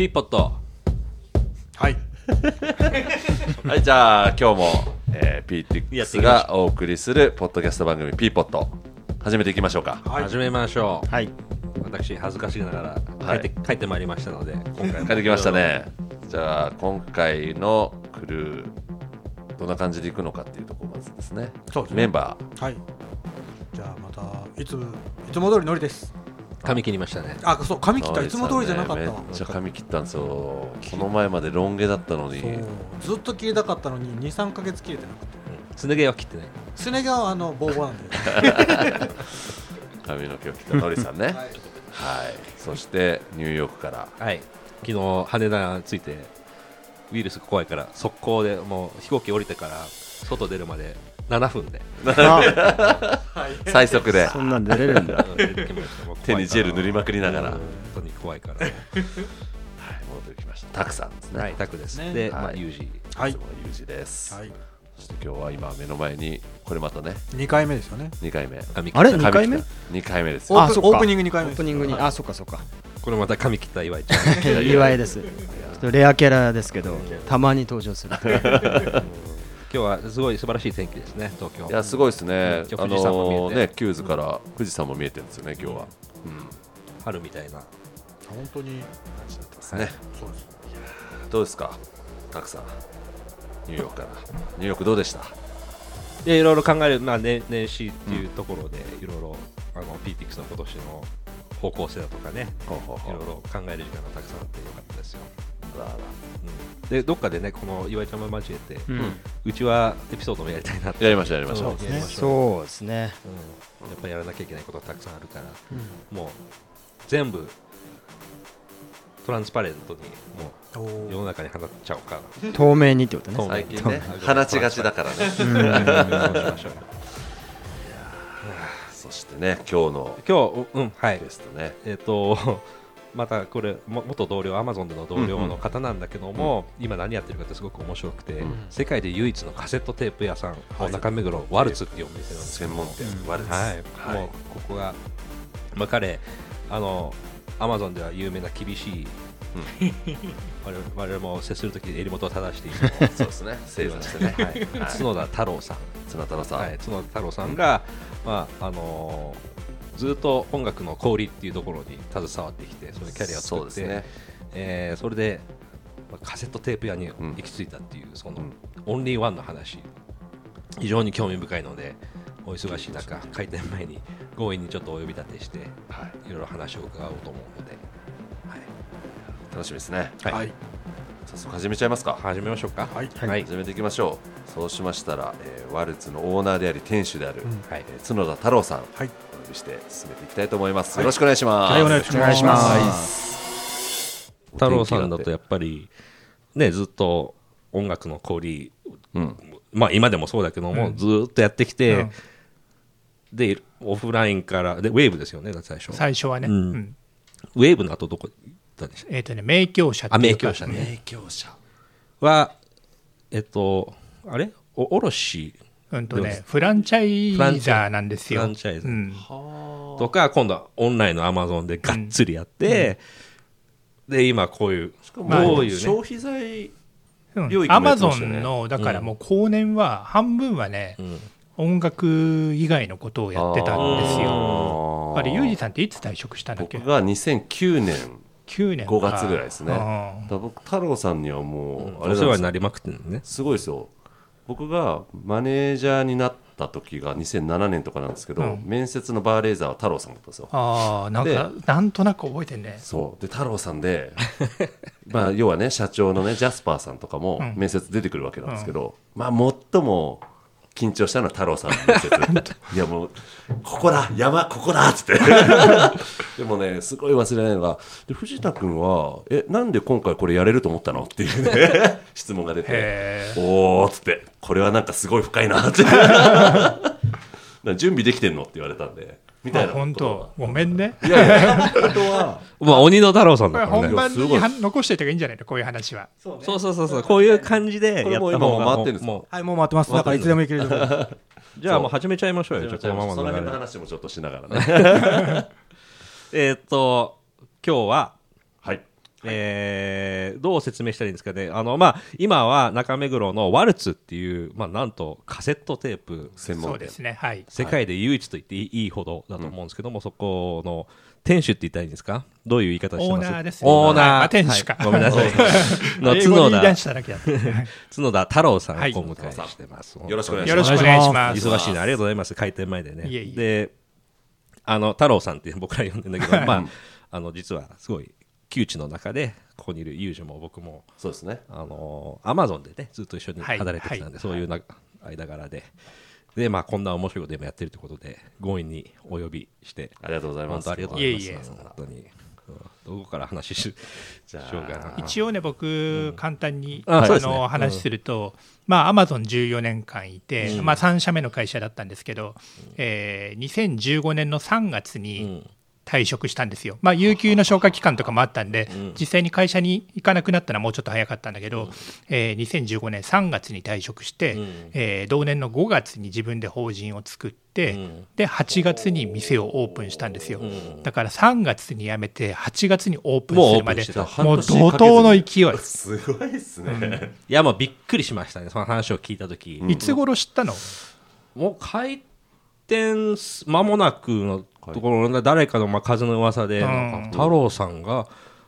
ピーポット。はい。はい、じゃあ今日も、えー、やってい PTX きましがお送りするポッドキャスト番組 p ポット。始めていきましょうか。はい。始めましょう、はい。私恥ずかしながらはい。帰って,、帰ってまいりましたので今回も。帰ってきましたね。じゃあ今回のクルーどんな感じでいくのかっていうところまずですね。そうですね。メンバはい。じゃあまたいついつも通りのりです髪切りましたねあそう髪ー。切ったいつも通りじゃなかったわめっちゃ髪切ったんですよ。この前までロン毛だったのに。ずっと切りたかったのに23か月切れてなかったすね毛は切ってないすね毛はあのボーボーなんで髪の毛を切ったのりさんね。はい。そしてニューヨークから。はい昨日羽田に着いてウイルスが怖いから速攻でもう飛行機降りてから外出るまで7分で。あ、最速で。そんなん出れるんだ。手にジェル塗りまくりながら。本当に怖いから。戻ってきました。たくさんですね。はい。タクです、ね。で、はい。まあユージ。はい。ユージです。はい。そして今日は今目の前にこれまたね。2回目ですよね。2回目。あれ？った。二回目？2回目です。オープンあそっか。オープニング2回目オープニングに、あ、そっかそっか。これまた髪切った岩井ちゃん。岩井です。ちょっとレアキャラですけど、たまに登場する。今日はすごい素晴らしい天気ですね東京。いやすごいですね。あのねキューズから富士山も見えてるんですよね今日は。うん。春みたいな。本当に。感じだったですね。そうですどうですか？たくさん。ニューヨークから。ニューヨークどうでした？でいろいろ考える、まあ、ね年始っていうところでいろいろあの PTX の今年の方向性だとかね。いろいうろ考える時間がたくさんあってよかったですよ、あらあらうん、でどっかでねこの岩井ちゃんも交えて、う。うん。うちはエピソードもやりたいなってやりましょうやりましょう。うん。やりましょう。そうですね。うん、やっぱりやらなきゃいけないことがたくさんあるからうん。もう全部トランスパレントにもう世の中に放っちゃおうか。な透明にってことね。最近ね。放ちがちだか。らね そうしてね今日の今日うんはい。ゲストね。えっ、とまたこれも元同僚アマゾンでの同僚の方なんだけども、今何やってるかってすごく面白くて、うん世界で唯一のカセットテープ屋さん、はい中目黒ワルツっていうお店なんです専門店うんワルツはい、もうここが、まあ、彼あのアマゾンでは有名な厳しい、我々我々も接するときに襟元を正している。そうですね。正座してね。はい、角田太郎さん、綱太郎さん。はい、角田太郎さんが、まああのーずっと音楽の小売りっていうところに携わってきてそういうキャリアを作ってそうですね。えーそれで、まあカセットテープ屋にうん。行き着いたっていう、その、うん。オンリーワンの話。非常に興味深いのでお忙しい中開店前に強引にちょっとお呼び立てしてはい。いろいろ話を伺おうと思うので、はい。楽しみですね。はい。はい。早速始めちゃいますか。始めましょうか。はい。はい、始めていきましょう。そうしましたら、えーワルツのオーナーであり店主である、うん。はい。えー角田太郎さん、はいお呼びして進めていきたいと思います、よろしくお願いします、はい。お願いします。太郎さんだとやっぱりねずっと音楽の小売りうん。まあ今でもそうだけども、うん。ずーっとやってきて、うん。でオフラインからでウェーブですよねだって最初最初はね、うん。うん。ウェーブの後どこ行ったんでしょうえっ、とね、名教者あ名教者ね。名教者はえっとあれ？お卸うんとねフランチャイザーなんですよ。フランチャイズ。うん。とか今度はオンラインのアマゾンでがっつりやって、で今こういうまあどういうね。消費財うん領域もアマゾンの、だからもう後年は、半分はね、うん。音楽以外のことをやってたんですよ。よあれ、ユージさんっていつ退職したんだっけ？僕が2009年 ?9 年か。5月ぐらいですね。僕太郎さんにはもう、あれお世話になりまくってるのね。すごいですよ僕がマネージャーになった時が2007年とかなんですけど、うん。面接のバーレーザーは太郎さんだったんですよ。ああ、なんか、なんとなく覚えてんね。そう。で太郎さんで まあ要はね社長のねジャスパーさんとかもうん。面接出てくるわけなんですけど、まあ最も緊張したのは太郎さんの面接 いやもうここだ山ここだっつって。でもねすごい忘れないのがで藤田君はえなんで今回これやれると思ったの？っていうね 質問が出ておーっつって。これはなんかすごい深いなって準備できてんのって言われたんでみたいなあ本当。ごめんね。いやいや。本当は。まあ鬼の太郎さんだからね。本番いやすごい。には残しておいた方がいいんじゃないの？こういう話は。そうそうそうそうこういう感じでやった方が今もう回ってんですかもはいもう回ってます。だからいつでもいける じゃあもう始めちゃいましょうよ。じゃあこのままその辺の話もちょっとしながらね。えーっと今日ははい。えどう説明したらいいんですかね。あの、まあ、今は中目黒のワルツっていう、まあ、なんとカセットテープ専門店。そうですね。はい。世界で唯一と言っていいいいほどだと思うんですけども、そこの店主って言ったらいいんですか？どういう言い方してます？オーナーですね。オーナー、はい。まあ店主か。はい。ごめんなさい。の英語角田。太郎さんをおはい。迎えしてます、よろしくお願いしよろますしくお願いします。忙しいな。ありがとうございます。開店前でね。いえいえ。であの太郎さんって僕ら呼んでんだけど、まああの実はすごい窮地の中でここにいるユージも僕もそうですね。あのアマゾンでねずっと一緒にはい。働いてきたんで、はい。そういうな間柄で。でまあこんな面白いことでもやってるということで強引にお呼びしてありがとうございます。本当ありがとうございます。いえいえ。本当に、うん。どこから話ししようかな。一応ね僕簡単にあの話するとまあアマゾン14年間いてまあ3社目の会社だったんですけどえー2015年の3月に退職したんですよ、まあ、有給の消化期間とかもあったんで、実際に会社に行かなくなったのはもうちょっと早かったんだけど、えー2015年3月に退職して、えー同年の5月に自分で法人を作って、で8月に店をオープンしたんですよ、だから3月に辞めて8月にオープンするまでもう怒涛の勢い、すごいですね、いやもうびっくりしましたね。その話を聞いた時、いつ頃知ったの、もう開店す間もなくのところで誰かのまあ風の噂で、太郎さんが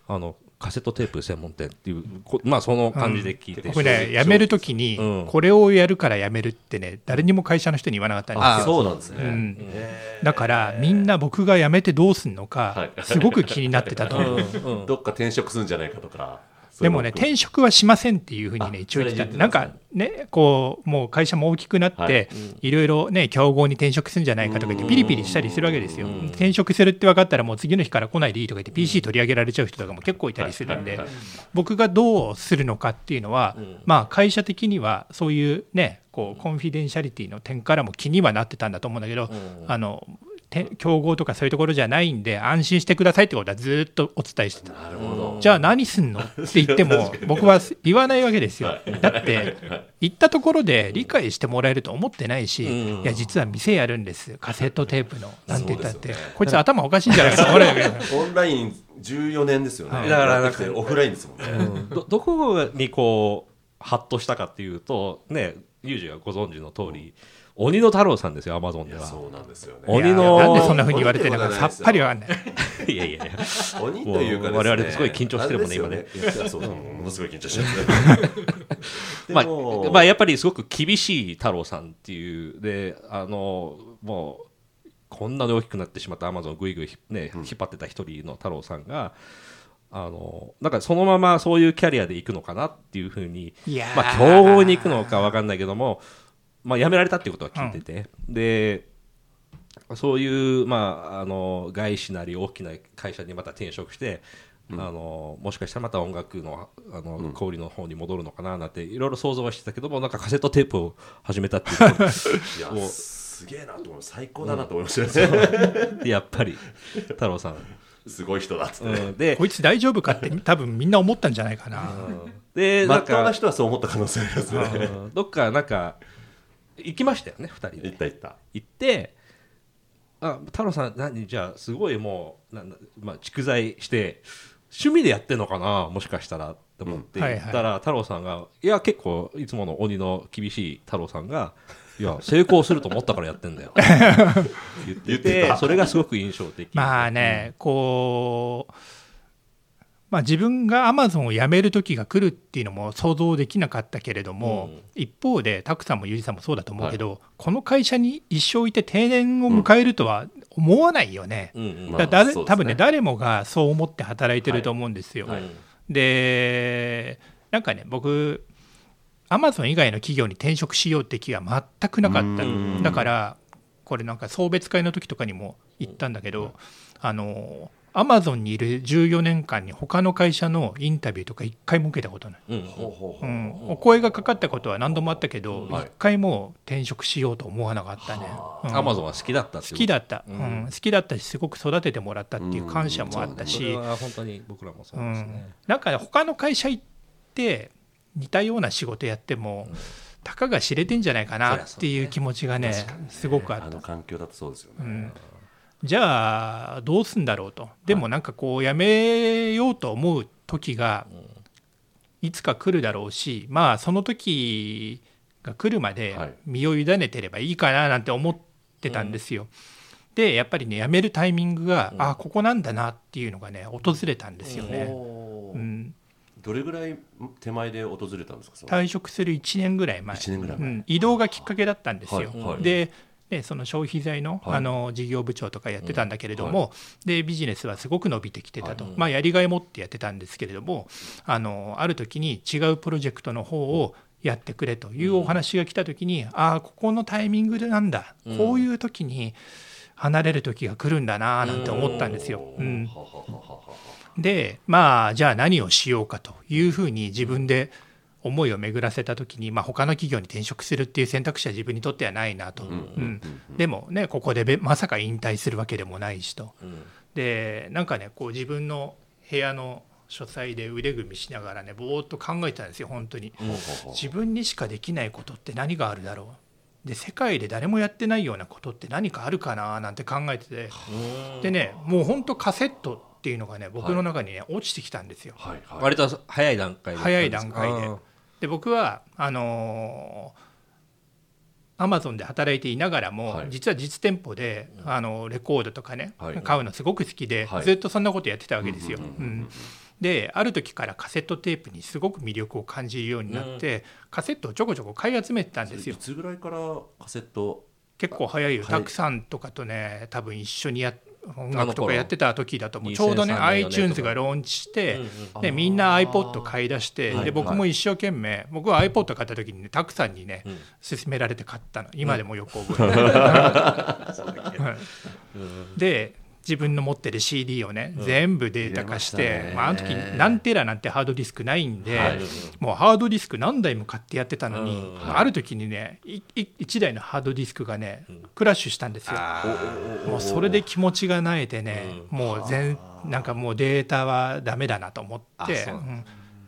あのカセットテープ専門店っていうこまあその感じで聞いて、僕ね、辞めるときに、うん。これをやるから辞めるってね、誰にも会社の人に言わなかったんですあよ。そうなんですね、うん。だから、みんな僕が辞めてどうすんのか、すごく気になってたと思う。うん。うん。どっか転職するんじゃないかとかでもね、転職はしませんっていうふうにね、あ一応言ってたなんかね、こう、もう会社も大きくなって、はい。いろいろね、競合に転職するんじゃないかとか言って、ピリピリしたりするわけですよ。転職するって分かったら、もう次の日から来ないでいいとか言って、PC 取り上げられちゃう人とかも結構いたりするんで、僕がどうするのかっていうのは、まあ、会社的にはそういうね、こうコンフィデンシャリティの点からも気にはなってたんだと思うんだけど、あのて競合とかそういうところじゃないんで、安心してくださいってことはずっとお伝えしてた。なるほど、じゃあ何すんの？って言っても、僕は言わないわけですよ。だって、行ったところで理解してもらえると思ってないし、いや、実は店やるんです、カセットテープの、なんて言ったって、こいつ頭おかしいんじゃないかと思われるわけですよオンライン14年ですよね、い。だからやってオフラインですもんね、どどこにこうハッとしたかっていうとねユージがご存知の通り鬼の太郎さんですよアマゾンではそうなんですよね。鬼のなんでそんなふうに言われてるのかさっぱりわかんない。いやいやいや。鬼というかね。我々すごい緊張してるもんねあれですよいやそうものすごい緊張してるでまもあ、まあやっぱりすごく厳しい太郎さんっていうであのもうこんなに大きくなってしまったアマゾンをぐいぐい、ね、引っ張ってた一人の太郎さんが、あのなんかそのままそういうキャリアで行くのかなっていうふうにまあ、競合に行くのか分かんないけども、まあ、辞められたっていうことは聞いてて、でそういう、まあ、あの外資なり大きな会社にまた転職して、あのもしかしたらまた音楽のあの小売りの方に戻るのかななんていろいろ想像はしてたけどもなんかカセットテープを始めたっていう。と いやすげえなと思う。最高だなと思いましたね、やっぱり太郎さん、すごい人だっつって、うん、でこいつ大丈夫かって、多分みんな思ったんじゃないかな。でなんまっとうなか人はそう思った可能性ありますね。うん。どっかなんか行きましたよね2人で言った言った。行ってあ太郎さん何？じゃあすごいもうなんだ、まあ、蓄財して趣味でやってんのかな？もしかしたらって思ってうんはいはい。言ったら、太郎さんがいや結構いつもの鬼の厳しい太郎さんがいや成功すると思ったからやってんだよ。言っててそれがすごく印象的。まあね、こう、まあ、自分がアマゾンを辞める時が来るっていうのも想像できなかったけれども、一方で、タクさんもユージさんもそうだと思うけど、この会社に一生いて定年を迎えるとは思わないよね。うん。うん。まだ多分ね、誰もがそう思って働いてると思うんですよ。はい。で、なんかね、僕、アマゾン以外の企業に転職しようって気が全くなかった。うんだから、これなんか送別会の時とかにも言ったんだけど、あのアマゾンにいる14年間に他の会社のインタビューとか一回も受けたことない、お声がかかったことは何度もあったけど、一はい。回も転職しようと思わなかったね、うん。アマゾンは好きだった好きだった、ううん。ん好きだったしすごく育ててもらったっていう感謝もあったし、本当に僕らもそうですね、なんか他の会社行って似たような仕事やっても、たかが知れてんじゃないかなっていう気持ちがねすごくああった。の環境だとそうですよね、うんじゃあどうすんだろうと。でもなんかこうやめようと思う時がいつか来るだろうしまあその時が来るまではい。身を委ねてればいいかななんて思ってたんですよ。でやっぱりね辞めるタイミングが、あここなんだなっていうのがね訪れたんですよね。うん、どれぐらい手前で訪れたんですか退職する1年ぐらい前。一年ぐらい前。うん。移動がきっかけだったんですよ。はいはい。ででその消費財の,、はい。あの事業部長とかやってたんだけれども、でビジネスはすごく伸びてきてたと、はいまあ、やりがい持ってやってたんですけれどもあのある時に違うプロジェクトの方をやってくれというお話が来た時に、ああここのタイミングでなんだ、こういう時に離れる時が来るんだななんて思ったんですよ。うん。でまあじゃあ何をしようかというふうに自分で思いを巡らせた時に、まあ、他の企業に転職するっていう選択肢は自分にとってはないなと、うん。でもねここでべまさか引退するわけでもないしと、でなんかねこう自分の部屋の書斎で腕組みしながらねぼーっと考えてたんですよ本当に、自分にしかできないことって何があるだろう。で世界で誰もやってないようなことって何かあるかななんて考えてて。でねもう本当カセットっていうのがね僕の中にね、落ちてきたんですよ。はいはい。割と早い段階で。早い段階でで僕はあのアマゾンで働いていながらも、はい。実は実店舗で、あのレコードとかね、はい。買うのすごく好きで、はい。ずっとそんなことやってたわけですよ。である時からカセットテープにすごく魅力を感じるようになって、カセットをちょこちょこ買い集めてたんですよ。い。つぐらいからカセット結構早いよ、はい。たくさんとかとね多分一緒にや音楽とかやってた時だと思う。2003ちょうどね年4年 iTunes がローンチして、うんでみんな iPod 買い出して、はいで僕も一生懸命僕は iPod 買った時にねたくさんにね、ん。勧められて買ったの。今でもよく覚えてる、はい。で自分の持ってる CD をね、全部データ化して、ままあ、あの時何テラなんてハードディスクないんで、はい。もうハードディスク何台も買ってやってたのに、うん。ある時にねいい1台のハードディスクがね、クラッシュしたんですよ。もうそれで気持ちがなえてね、もう全なんかもうデータはダメだなと思って、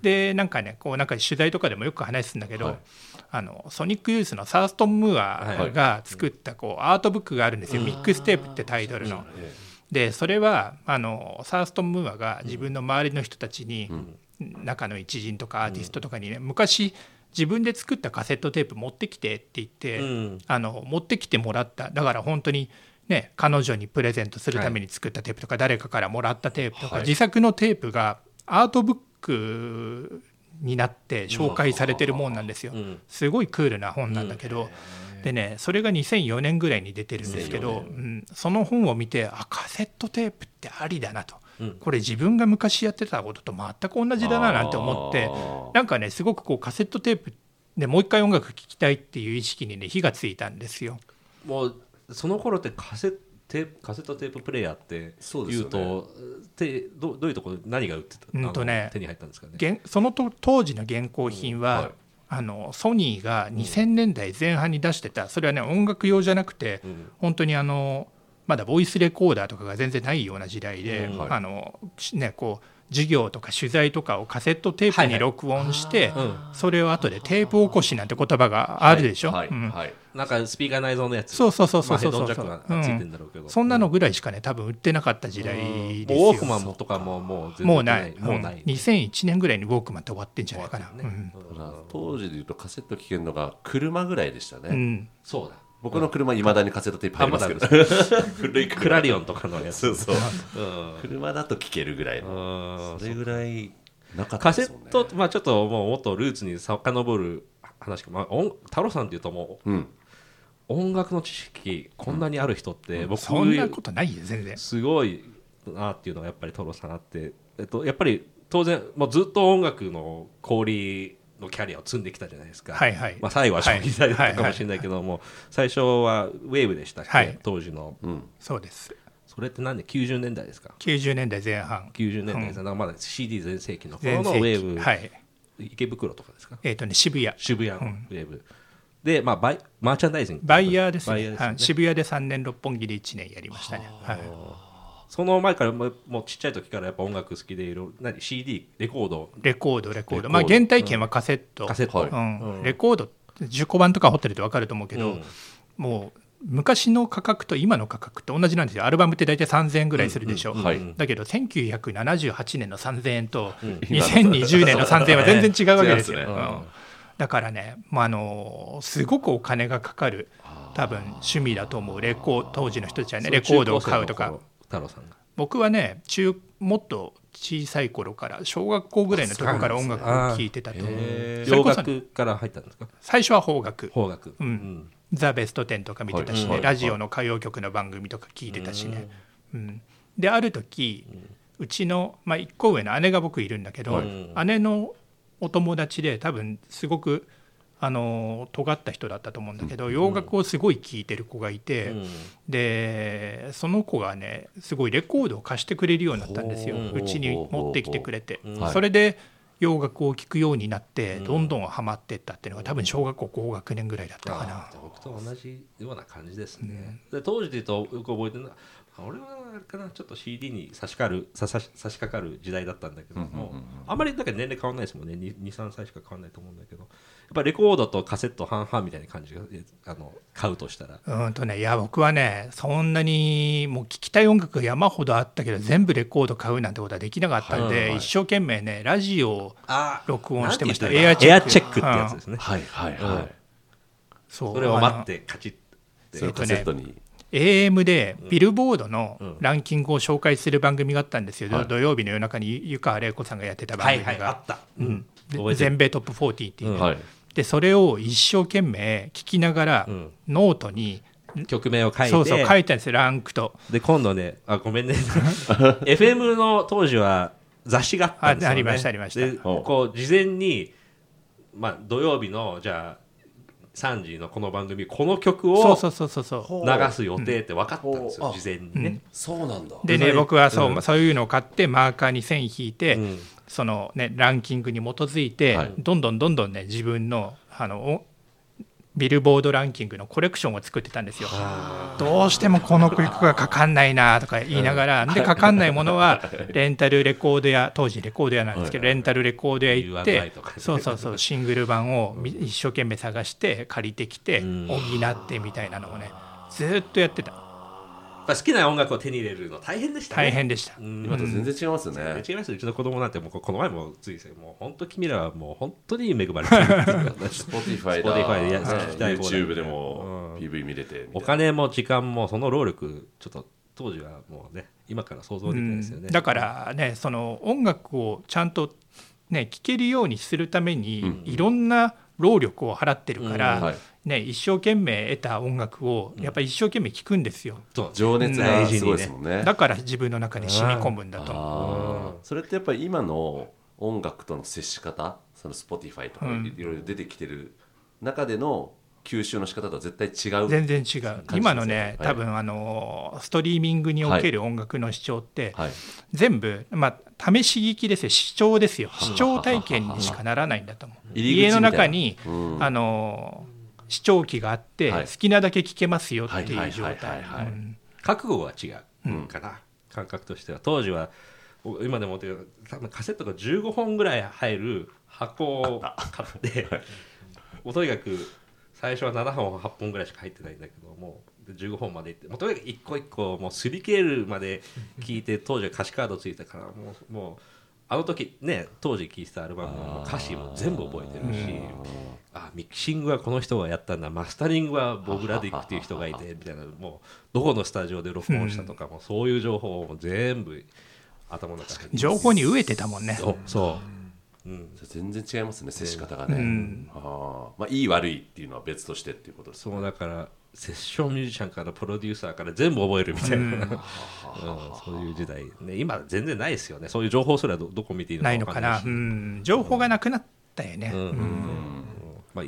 でなんかねこうなんか取材とかでもよく話すんだけど、はい。あのソニックユースのサーストン・ムーアが作ったこうアートブックがあるんですよ、ミックステープってタイトルの。でそれはあのサーストン・ムーアが自分の周りの人たちに、中の一人とかアーティストとかにね、昔自分で作ったカセットテープ持ってきてって言って、うん。あの持ってきてもらった。だから本当にね彼女にプレゼントするために作ったテープとか、誰かからもらったテープとか、はい。自作のテープがアートブックになって紹介されてるもんなんですよ。ん。すごいクールな本なんだけど、でねそれが2004年ぐらいに出てるんですけど、2004うん、その本を見てあカセットテープってありだなと、うん。これ自分が昔やってたことと全く同じだななんて思ってなんかねすごくこうカセットテープでもう一回音楽聴きたいっていう意識にね火がついたんですよ。もうその頃ってカセテープカセットテーププレイヤーってそうです言よね。うとてどどういうところ何が売ってた、うんとね手に入ったんですかね？現そのと当時の現行品は、はいあのソニーが2000年代前半に出してたそれはね音楽用じゃなくて、ん。本当にあのまだボイスレコーダーとかが全然ないような時代で、あのしねこう授業とか取材とかをカセットテープに録音して、うん。それを後でテープ起こしなんて言葉があるでしょ、はい。うん。はい。なんかスピーカー内蔵のやつ。そうそうそうそうそう。まあ、ヘッドホンジャックがついてうんんだろうけど、そんなのぐらいしかね多分売ってなかった時代うんですよ。もうウォークマンもとかももう全然もうない。もうない、うん2001年ぐらいにウォークマンって終わってんじゃないかな、ねうん当時でいうとカセット聴けるのが車ぐらい。でしたね、うんそうだ僕の車いまだにカセットテープ入りますけど。古いクラリオンとかのやつ。そうそう。うん。車だと聴けるぐらいの。うん。それぐらいなかったカセですもんね。ット、まあ、ちょっともうもっとルーツに遡る話か、まあ、音太郎さんっていうともううん。音楽の知識こんなにある人って、僕そんなことないよ全然。すごいなっていうのがやっぱり太郎さんあって、えっと、やっぱり当然もうずっと音楽の氷のキャリアを積んできたじゃないですか、はいはい。まあ、最後は消費財だったかもしれないけども、最初はウェーブでしたっけ、はい当時の。うん。そうです。それって何で？90年代ですか？90年代前半。90年代です、なん。かまだ CD 全盛期の頃全盛のウェーブ、期はい。池袋とかですか？えっ、とね渋谷。渋谷のウェーブ、で、まあ、バイマーチャンダイズンバイヤーですね。バイヤーですね。はい。渋谷で3年六本木で1年やりましたね、はい、その前からもうもうちっちゃい時からやっぱ音楽好きでいろ何？CD レコード？レコードレコード。まあ原体験はカセット、カセット、はい。うん。うんレコード10個版とか掘ってると分かると思うけど、うん。もう昔の価格と今の価格って同じなんですよ。アルバムって大体3000円ぐらいするでしょ、うんうんはい。だけど1978年の3000円と 2020年の3000円は全然違うわけですよ、ね。うん。だからね、まあ、あのすごくお金がかかる多分趣味だと思う。レコー当時の人たちはねレコードを買うとか太郎さんが。僕はね中もっと小さい頃から小学校ぐらいのところから音楽を聴いてたと。洋楽から入ったんですか？最初は邦楽。邦楽。うん。ザ・ベストテンとか見てたしね、はい。ラジオの歌謡曲の番組とか聞いてたしね、うん。である時うちの、まあ、1個上の姉が僕いるんだけど、はい。姉のお友達で多分すごくあの尖った人だったと思うんだけど、洋楽をすごい聴いてる子がいて、うん。でその子がねすごいレコードを貸してくれるようになったんですよ。ほううちに持ってきてくれて、はい。それで洋楽を聴くようになってどんどんハマってったっていうのが多分小学校高学年ぐらいだったかな。あ。僕と同じような感じですね、で当時で言うとよく覚えてるのは俺はあれかなちょっと CD に差しかる差し差し掛かる時代だったんだけども、あんまりだから年齢変わらないですもんね。23歳しか変わらないと思うんだけどぱレコードとカセット半々みたいな感じがあの買うとしたら。うんとね、いや僕はねそんなにもう聴きたい音楽が山ほどあったけど全部レコード買うなんてことはできなかったんで、はいはい一生懸命ねラジオをあ録音してました。エアチェックエアチェックってやつですね、はいはいはい。そう。それを待ってカチッてカセットに。AM でビルボードのうん。ランキングを紹介する番組があったんですよ、はい。土曜日の夜中に湯川れい子さんがやってた番組が、はいはいあった。うん。全米トップ40っていう、うんはいでそれを一生懸命聞きながら、うん。ノートに曲名を書いて。そうそう書いたんですよランクと。で今度ねあごめんね。FM の当時は雑誌があったんですよ、ね、あありましたありました。でこう事前に、まあ、土曜日のじゃあ3時のこの番組この曲をそうそうそうそうそう。流す予定って分かったんですよ、う。ん事前にね、そうなんだ。でね、うん僕はそう,、うん。そういうのを買ってマーカーに線引いて、うんそのねランキングに基づいて、はい。どんどんどんどんね自分のあのおビルボードランキングのコレクションを作ってたんですよ。どうしてもこの曲がかかんないなとか言いながら、でかかんないものは レンタルレコード屋当時レコード屋なんですけど、レンタルレコード屋行ってそうそうそうシングル版をみ一生懸命探して借りてきてうん。補ってみたいなのをねずーっとやってたぱ好きな音楽を手に入れるの大変でしたね。大変でした。うん。今と全然違いますよね違いますうちの子供なんてもうこの前もついですよもう本当君らはもう本当に恵まれてる Spotify だ。Spotify で聞きたい YouTube でもうん。PV 見れてお金も時間もその労力ちょっと当時はもうね今から想像できないですよね、うんだからねその音楽をちゃんとね聴けるようにするために、いろんな労力を払ってるから、うん。はいね、一生懸命得た音楽をやっぱり一生懸命聴くんですよ、そう情熱がすごいですもんね。だから自分の中に染み込むんだと。それってやっぱり今の音楽との接し方その Spotify とかうん。いろいろ出てきてる中での吸収の仕方とは絶対違う全然違う。今のね、はい。多分あのストリーミングにおける音楽の視聴って、はい。全部、まあ、試し聞きですよ視聴ですよ。視聴体験にしかならないんだと思う。家の中に、うん。あの視聴器があって、はい。好きなだけ聞けますよっていう状態。覚悟が違うかな、感覚としては。当時はお今でもってる多分カセットが15本ぐらい入る箱を買ってもうとにかく最初は7本8本ぐらいしか入ってないんだけどもうで15本までいってもうとにかく一個一個もうすり切れるまで聞いて当時は歌詞カードついたからもうもうあの時ね当時聴いてたアルバムの歌詞も全部覚えてるしあミキシングはこの人がやったんだマスタリングはボブ・ラディックっていう人がいてみたいなもうどこのスタジオで録音したとかもそういう情報を全部頭の中に。情報に飢えてたもんね。そうそう、うん、全然違いますね接し方がね、うん。あー。まあ、いい悪いっていうのは別としてっていうことですそうだからセッションミュージシャンからプロデューサーから全部覚えるみたいな、うん。そういう時代、ね、今全然ないですよね。そういう情報すらどどこ見ていいのかないのかな、うん、情報がなくなったよね、うん。うん。まあ、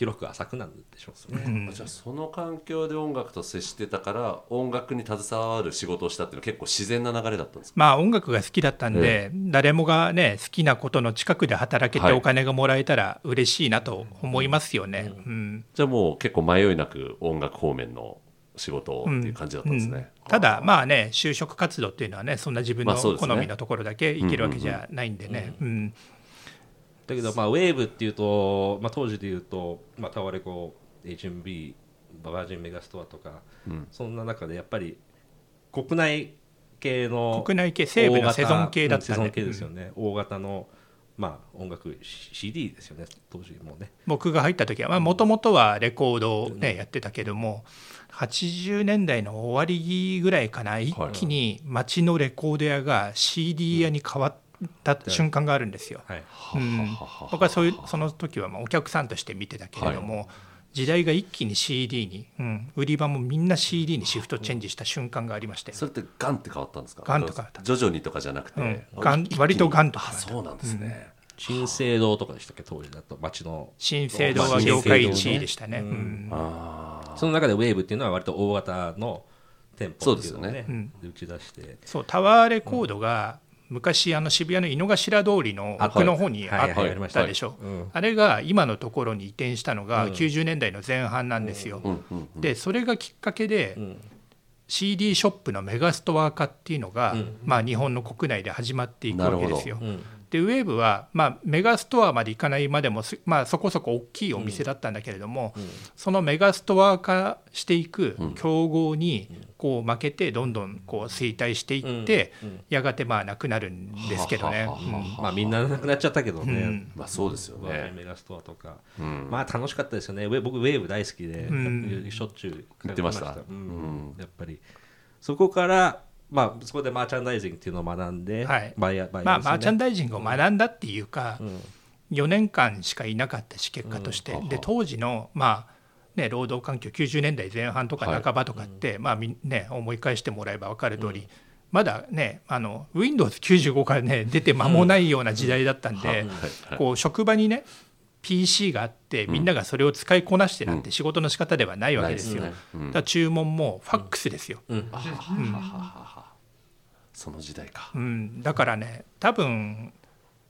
広く浅くなんでしょうね、うん。じゃあその環境で音楽と接してたから音楽に携わる仕事をしたっていうのは結構自然な流れだったんですか？まあ音楽が好きだったんで、誰もがね好きなことの近くで働けはいてお金がもらえたら嬉しいなと思いますよね。うん。じゃあもう結構迷いなく音楽方面の仕事をっていう感じだったんですね、うん。ただまあね就職活動っていうのはねそんな自分の好みのところだけいけるわけじゃないんでね。うんだけど、まあ、ウェーブっていうと、まあ、当時でいうと、まあ、タワレコ HMB バージンメガストアとか、うん。そんな中でやっぱり国内系の国内系西部のセゾン系だったんでうんセゾン系ですよね、大型の、まあ、音楽 CD ですよね。当時もね。僕が入った時はもともとはレコードを、ねやってたけども80年代の終わりぐらいかな。一気に街のレコード屋が CD 屋に変わった瞬間があるんですよ。はい。うん、僕はそういうその時はまあお客さんとして見てたけれども、時代が一気に CD に、うん、売り場もみんな CD にシフトチェンジした瞬間がありまして、それってガンって変わったんですか？ガンと変わった。徐々にとかじゃなくて、うん。ガン割とガンと変わった。あそうなんですね、新生堂とかでしたっけ？当時だと。街の。新生堂は業界1位でしたね。うん。あその中でウェーブっていうのは割と大型の店舗っていうのをねそうですよね。で打ち出して。そうタワーレコードが昔あの渋谷の井の頭通りの奥の方にあったたでしょ？うん。あれが今のところに移転したのが90年代の前半なんですよ。でそれがきっかけでん。CD ショップのメガストア化っていうのがまあ日本の国内で始まっていくわけですよ。うんでウェーブは、まあ、メガストアまで行かないまでもす、まあ、そこそこ大きいお店だったんだけれども、そのメガストア化していく競合にこう負けてどんどんこう衰退していって、やがてまあなくなるんですけどね。まあみんななくなっちゃったけどね、うん。まあそうですよね。メガストアとか、うん。まあ楽しかったですよね。ウェ僕ウェーブ大好きで、ん。しょっちゅう行ってました。うん。やっぱり。そこからまあそこでマーチャンダイジングっていうのを学んで、はい。バイバイヤまあ、マーチャンダイジングを学んだっていうか、うん。4年間しかいなかったし結果として、で当時のまあね、労働環境90年代前半とかはい半ばとかって、まあみね、思い返してもらえば分かる通り、まだねあの Windows95 から、ね、出て間もないような時代だったんで、こう職場にね PC があってみんながそれを使いこなしてなんて仕事の仕方ではないわけですよ。だから注文もファックスですよ。その時代か。うん、だからね多分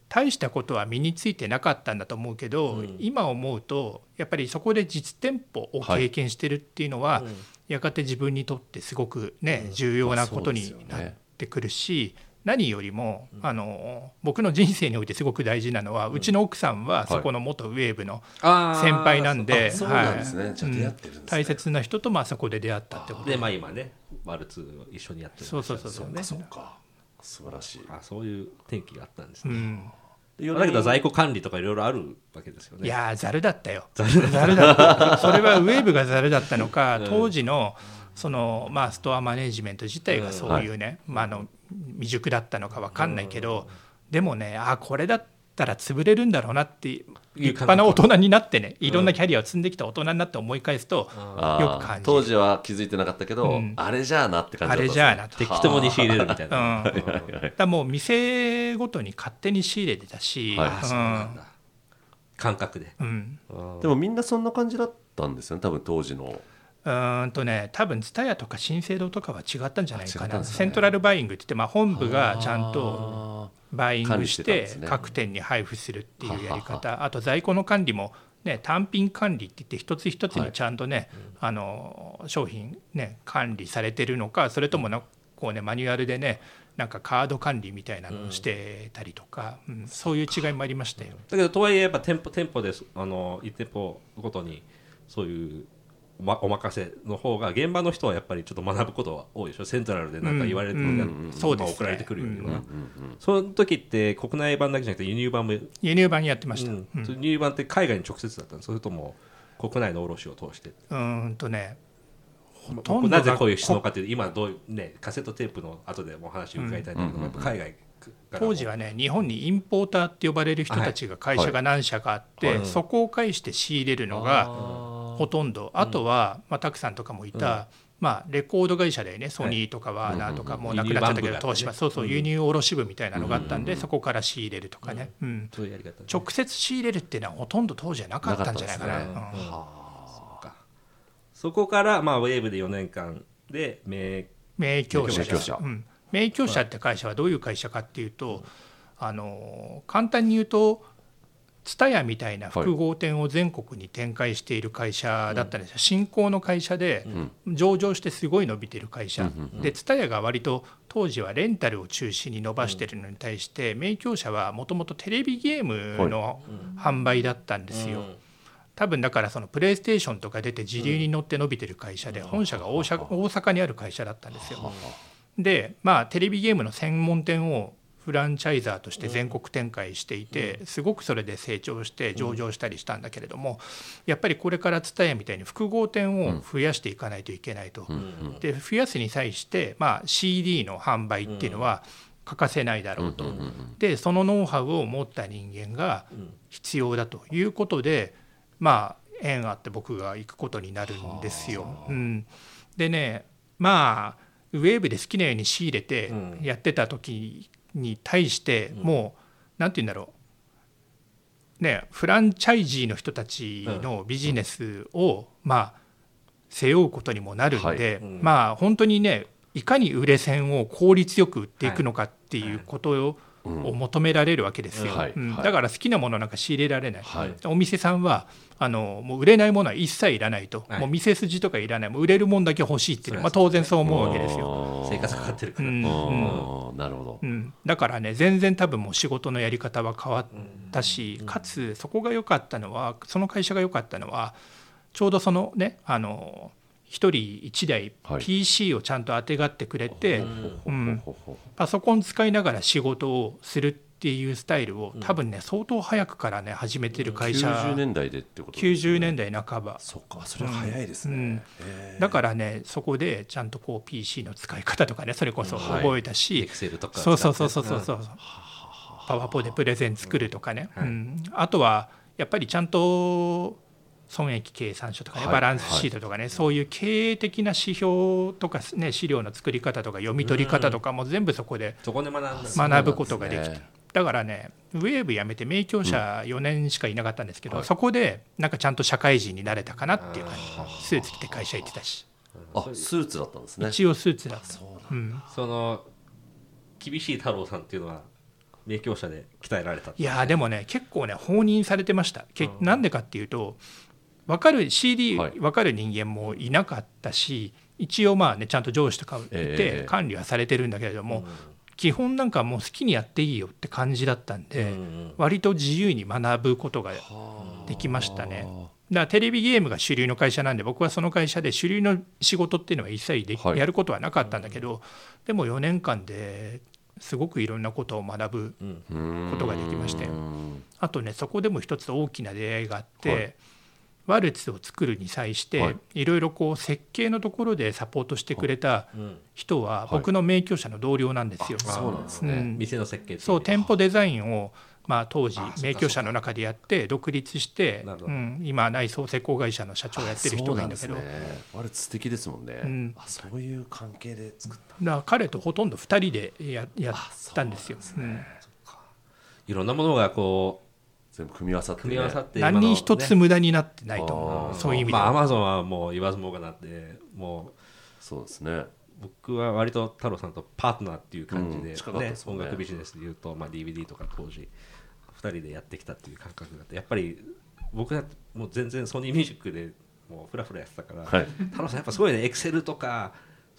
大したことは身についてなかったんだと思うけど、今思うとやっぱりそこで実店舗を経験してるっていうのは、やがて自分にとってすごくね、重要なことになってくるし、何よりも、あの僕の人生においてすごく大事なのは、うちの奥さんはそこの元ウェーブの先輩なんで、あそうなんですね。じゃあうん出会ってるんですね。大切な人とまあそこで出会ったってことで。まあ今ねワルツを一緒にやってるそうそうそうそう。ねそうか。素晴らしい。あそういう転機があったんですね、うん。だけど在庫管理とかいろいろあるわけですよね。いやーざるだったよ。ざるだった。それはウェーブがざるだったのか当時のそのまあストアマネジメント自体がそういうね、まあ、あの未熟だったのか分かんないけど、でもねあこれだったら潰れるんだろうなって立派な大人になってねいろんなキャリアを積んできた大人になって思い返すと、よく感じる。当時は気づいてなかったけど、うん。あれじゃあなって感じあれじゃあなと。適当に仕入れるみたいな、うん。だもう店ごとに勝手に仕入れてたし、感覚で、うん。でもみんなそんな感じだったんですよね多分当時のうーんとね多分蔦屋とか新生堂とかは違ったんじゃないかな、ね。セントラルバイングって言って、まあ、本部がちゃんとバイン管理しグして各店に配布するっていうやりはは方あと在庫の管理も、ね、単品管理って言って一つ一つにちゃんとね、あの商品、ね、管理されてるのかそれともなこう、ね、マニュアルでねなんかカード管理みたいなのをしてたりとか、うん。そういう違いもありましたよ。だけどとはいえやっぱ店舗店舗ですあの1店舗ごとにそういうお,、ま、お任せの方が現場の人はやっぱりちょっと学ぶことは多いでしょ？セントラルでなんか言われて、うん。やうんそうですね。まあ送られてくるような、その時って国内版だけじゃなくて輸入版も、うん輸入版やってました、うん。輸入版って海外に直接だったの？それとも国内の卸を通して？うーんとねほとんどがなぜこういう質問かっていうと今どういうねカセットテープの後でもお話伺いたいんだけども、やっぱ海外当時はね日本にインポーターって呼ばれる人たちが会社が何社かあって、そこを介して仕入れるのがほとんど。あとは、まあ、たくさんとかもいた、まあ、レコード会社でね。ソニーとかワーナーとかもうなくなっちゃったけど、東芝。そうそう輸入卸部みたいなのがあったんで、そこから仕入れるとかね、直接仕入れるっていうのはほとんど当時はなかったんじゃないかな。そうか。そこから、まあ、ウェーブで4年間で名名教社名教社うん、名教社って会社はどういう会社かっていうと、あの簡単に言うと蔦屋みたいな複合店を全国に展開している会社だったんですよ、新興の会社で上場してすごい伸びてる会社、で蔦屋が割と当時はレンタルを中心に伸ばしてるのに対して、名教社はもともとテレビゲームの販売だったんですよ。多分だからそのプレイステーションとか出て時流に乗って伸びてる会社で本社が大阪にある会社だったんですよ。でまあテレビゲームの専門店をフランチャイザーとして全国展開していてすごくそれで成長して上場したりしたんだけれどもやっぱりこれから TSUTAYA みたいに複合店を増やしていかないといけないと。で増やすに際して、まあ、CD の販売っていうのは欠かせないだろうと。でそのノウハウを持った人間が必要だということでまあ縁あって僕が行くことになるんですよ。うん、でねまあウェーブで好きなように仕入れてやってた時に対してもう何て言うんだろう。ねフランチャイジーの人たちのビジネスをまあ背負うことにもなるんで、はい。まあ本当にねいかに売れ線を効率よく売っていくのかっていうことを,、を求められるわけですよ、はい。はい。うんだから好きなものなんか仕入れられない、はい。お店さんはあのもう売れないものは一切いらないと、はい。もう店筋とかいらない。もう売れるもんだけ欲しいっていうのは、まあ、当然そう思うわけですよ。生活かかってるから、うんうん。なるほど。う。ん、だからね全然多分もう仕事のやり方は変わったし、かつそこが良かったのはその会社が良かったのはちょうどそのねあの1人1台はい。PC をちゃんとあてがってくれて、うん。パソコン使いながら仕事をするっていうスタイルを多分ね相当早くからね始めてる会社。90年代でってことですね。90年代半ば。そっかそれは早いですね、だからねそこでちゃんとこう PC の使い方とかねそれこそ覚えたし、そうそうそうそうそう。そう、パワポでプレゼン作るとかね、うん。あとはやっぱりちゃんと損益計算書とかね、はい。バランスシートとかね、そういう経営的な指標とか、ね、資料の作り方とか読み取り方とかも全部そこでそこで学んだ。学ぶことができて、だからねウェーブ辞めて名教者4年しかいなかったんですけど、はい。そこでなんかちゃんと社会人になれたかなっていう感じスーツ着て会社行ってたし、あスーツだったんですね。一応スーツだった。そうなんその厳しい太郎さんっていうのは名教者で鍛えられたいやーでもね結構ね放任されてました。けなんでかっていうと分かる CD はい。分かる人間もいなかったし一応まあねちゃんと上司とかいええて管理はされてるんだけれども、基本なんかもう好きにやっていいよって感じだったんで、割と自由に学ぶことができましたね。だからテレビゲームが主流の会社なんで僕はその会社で主流の仕事っていうのは一切でやることはなかったんだけどでも4年間ですごくいろんなことを学ぶことができましたよ。うん。あとねそこでも一つ大きな出会いがあって、はいワルツを作るに際して、はい。い、ろいろこう設計のところでサポートしてくれた人は僕の名教者の同僚なんですよ。そうなんですね、うん。店の設計そう店舗デザインをまあ、当時名教者の中でやって独立してうん、今内装施工会社の社長をやってる人がいるんだけど。そうなんですね。ワルツ素敵ですもんね、ん。あそういう関係で作った。だ彼とほとんど2人でややったんですよ。うんいろんなものがこ全部組み合わさって、ね、組み合わさって何一つ無駄になってないと思う。そういう意味でまあアは。マゾンはもう言わずもがなってもそうですね。う僕は割と太郎さんとパートナーっていう感じで、うんでね。音楽ビジネスでいうと、まあ、DVD とか当時2人でやってきたっていう感覚があってやっぱり僕だってもう全然ソニーミュージックでもうフラフラやってたから、はい。太郎さんやっぱすごいねエクセルとか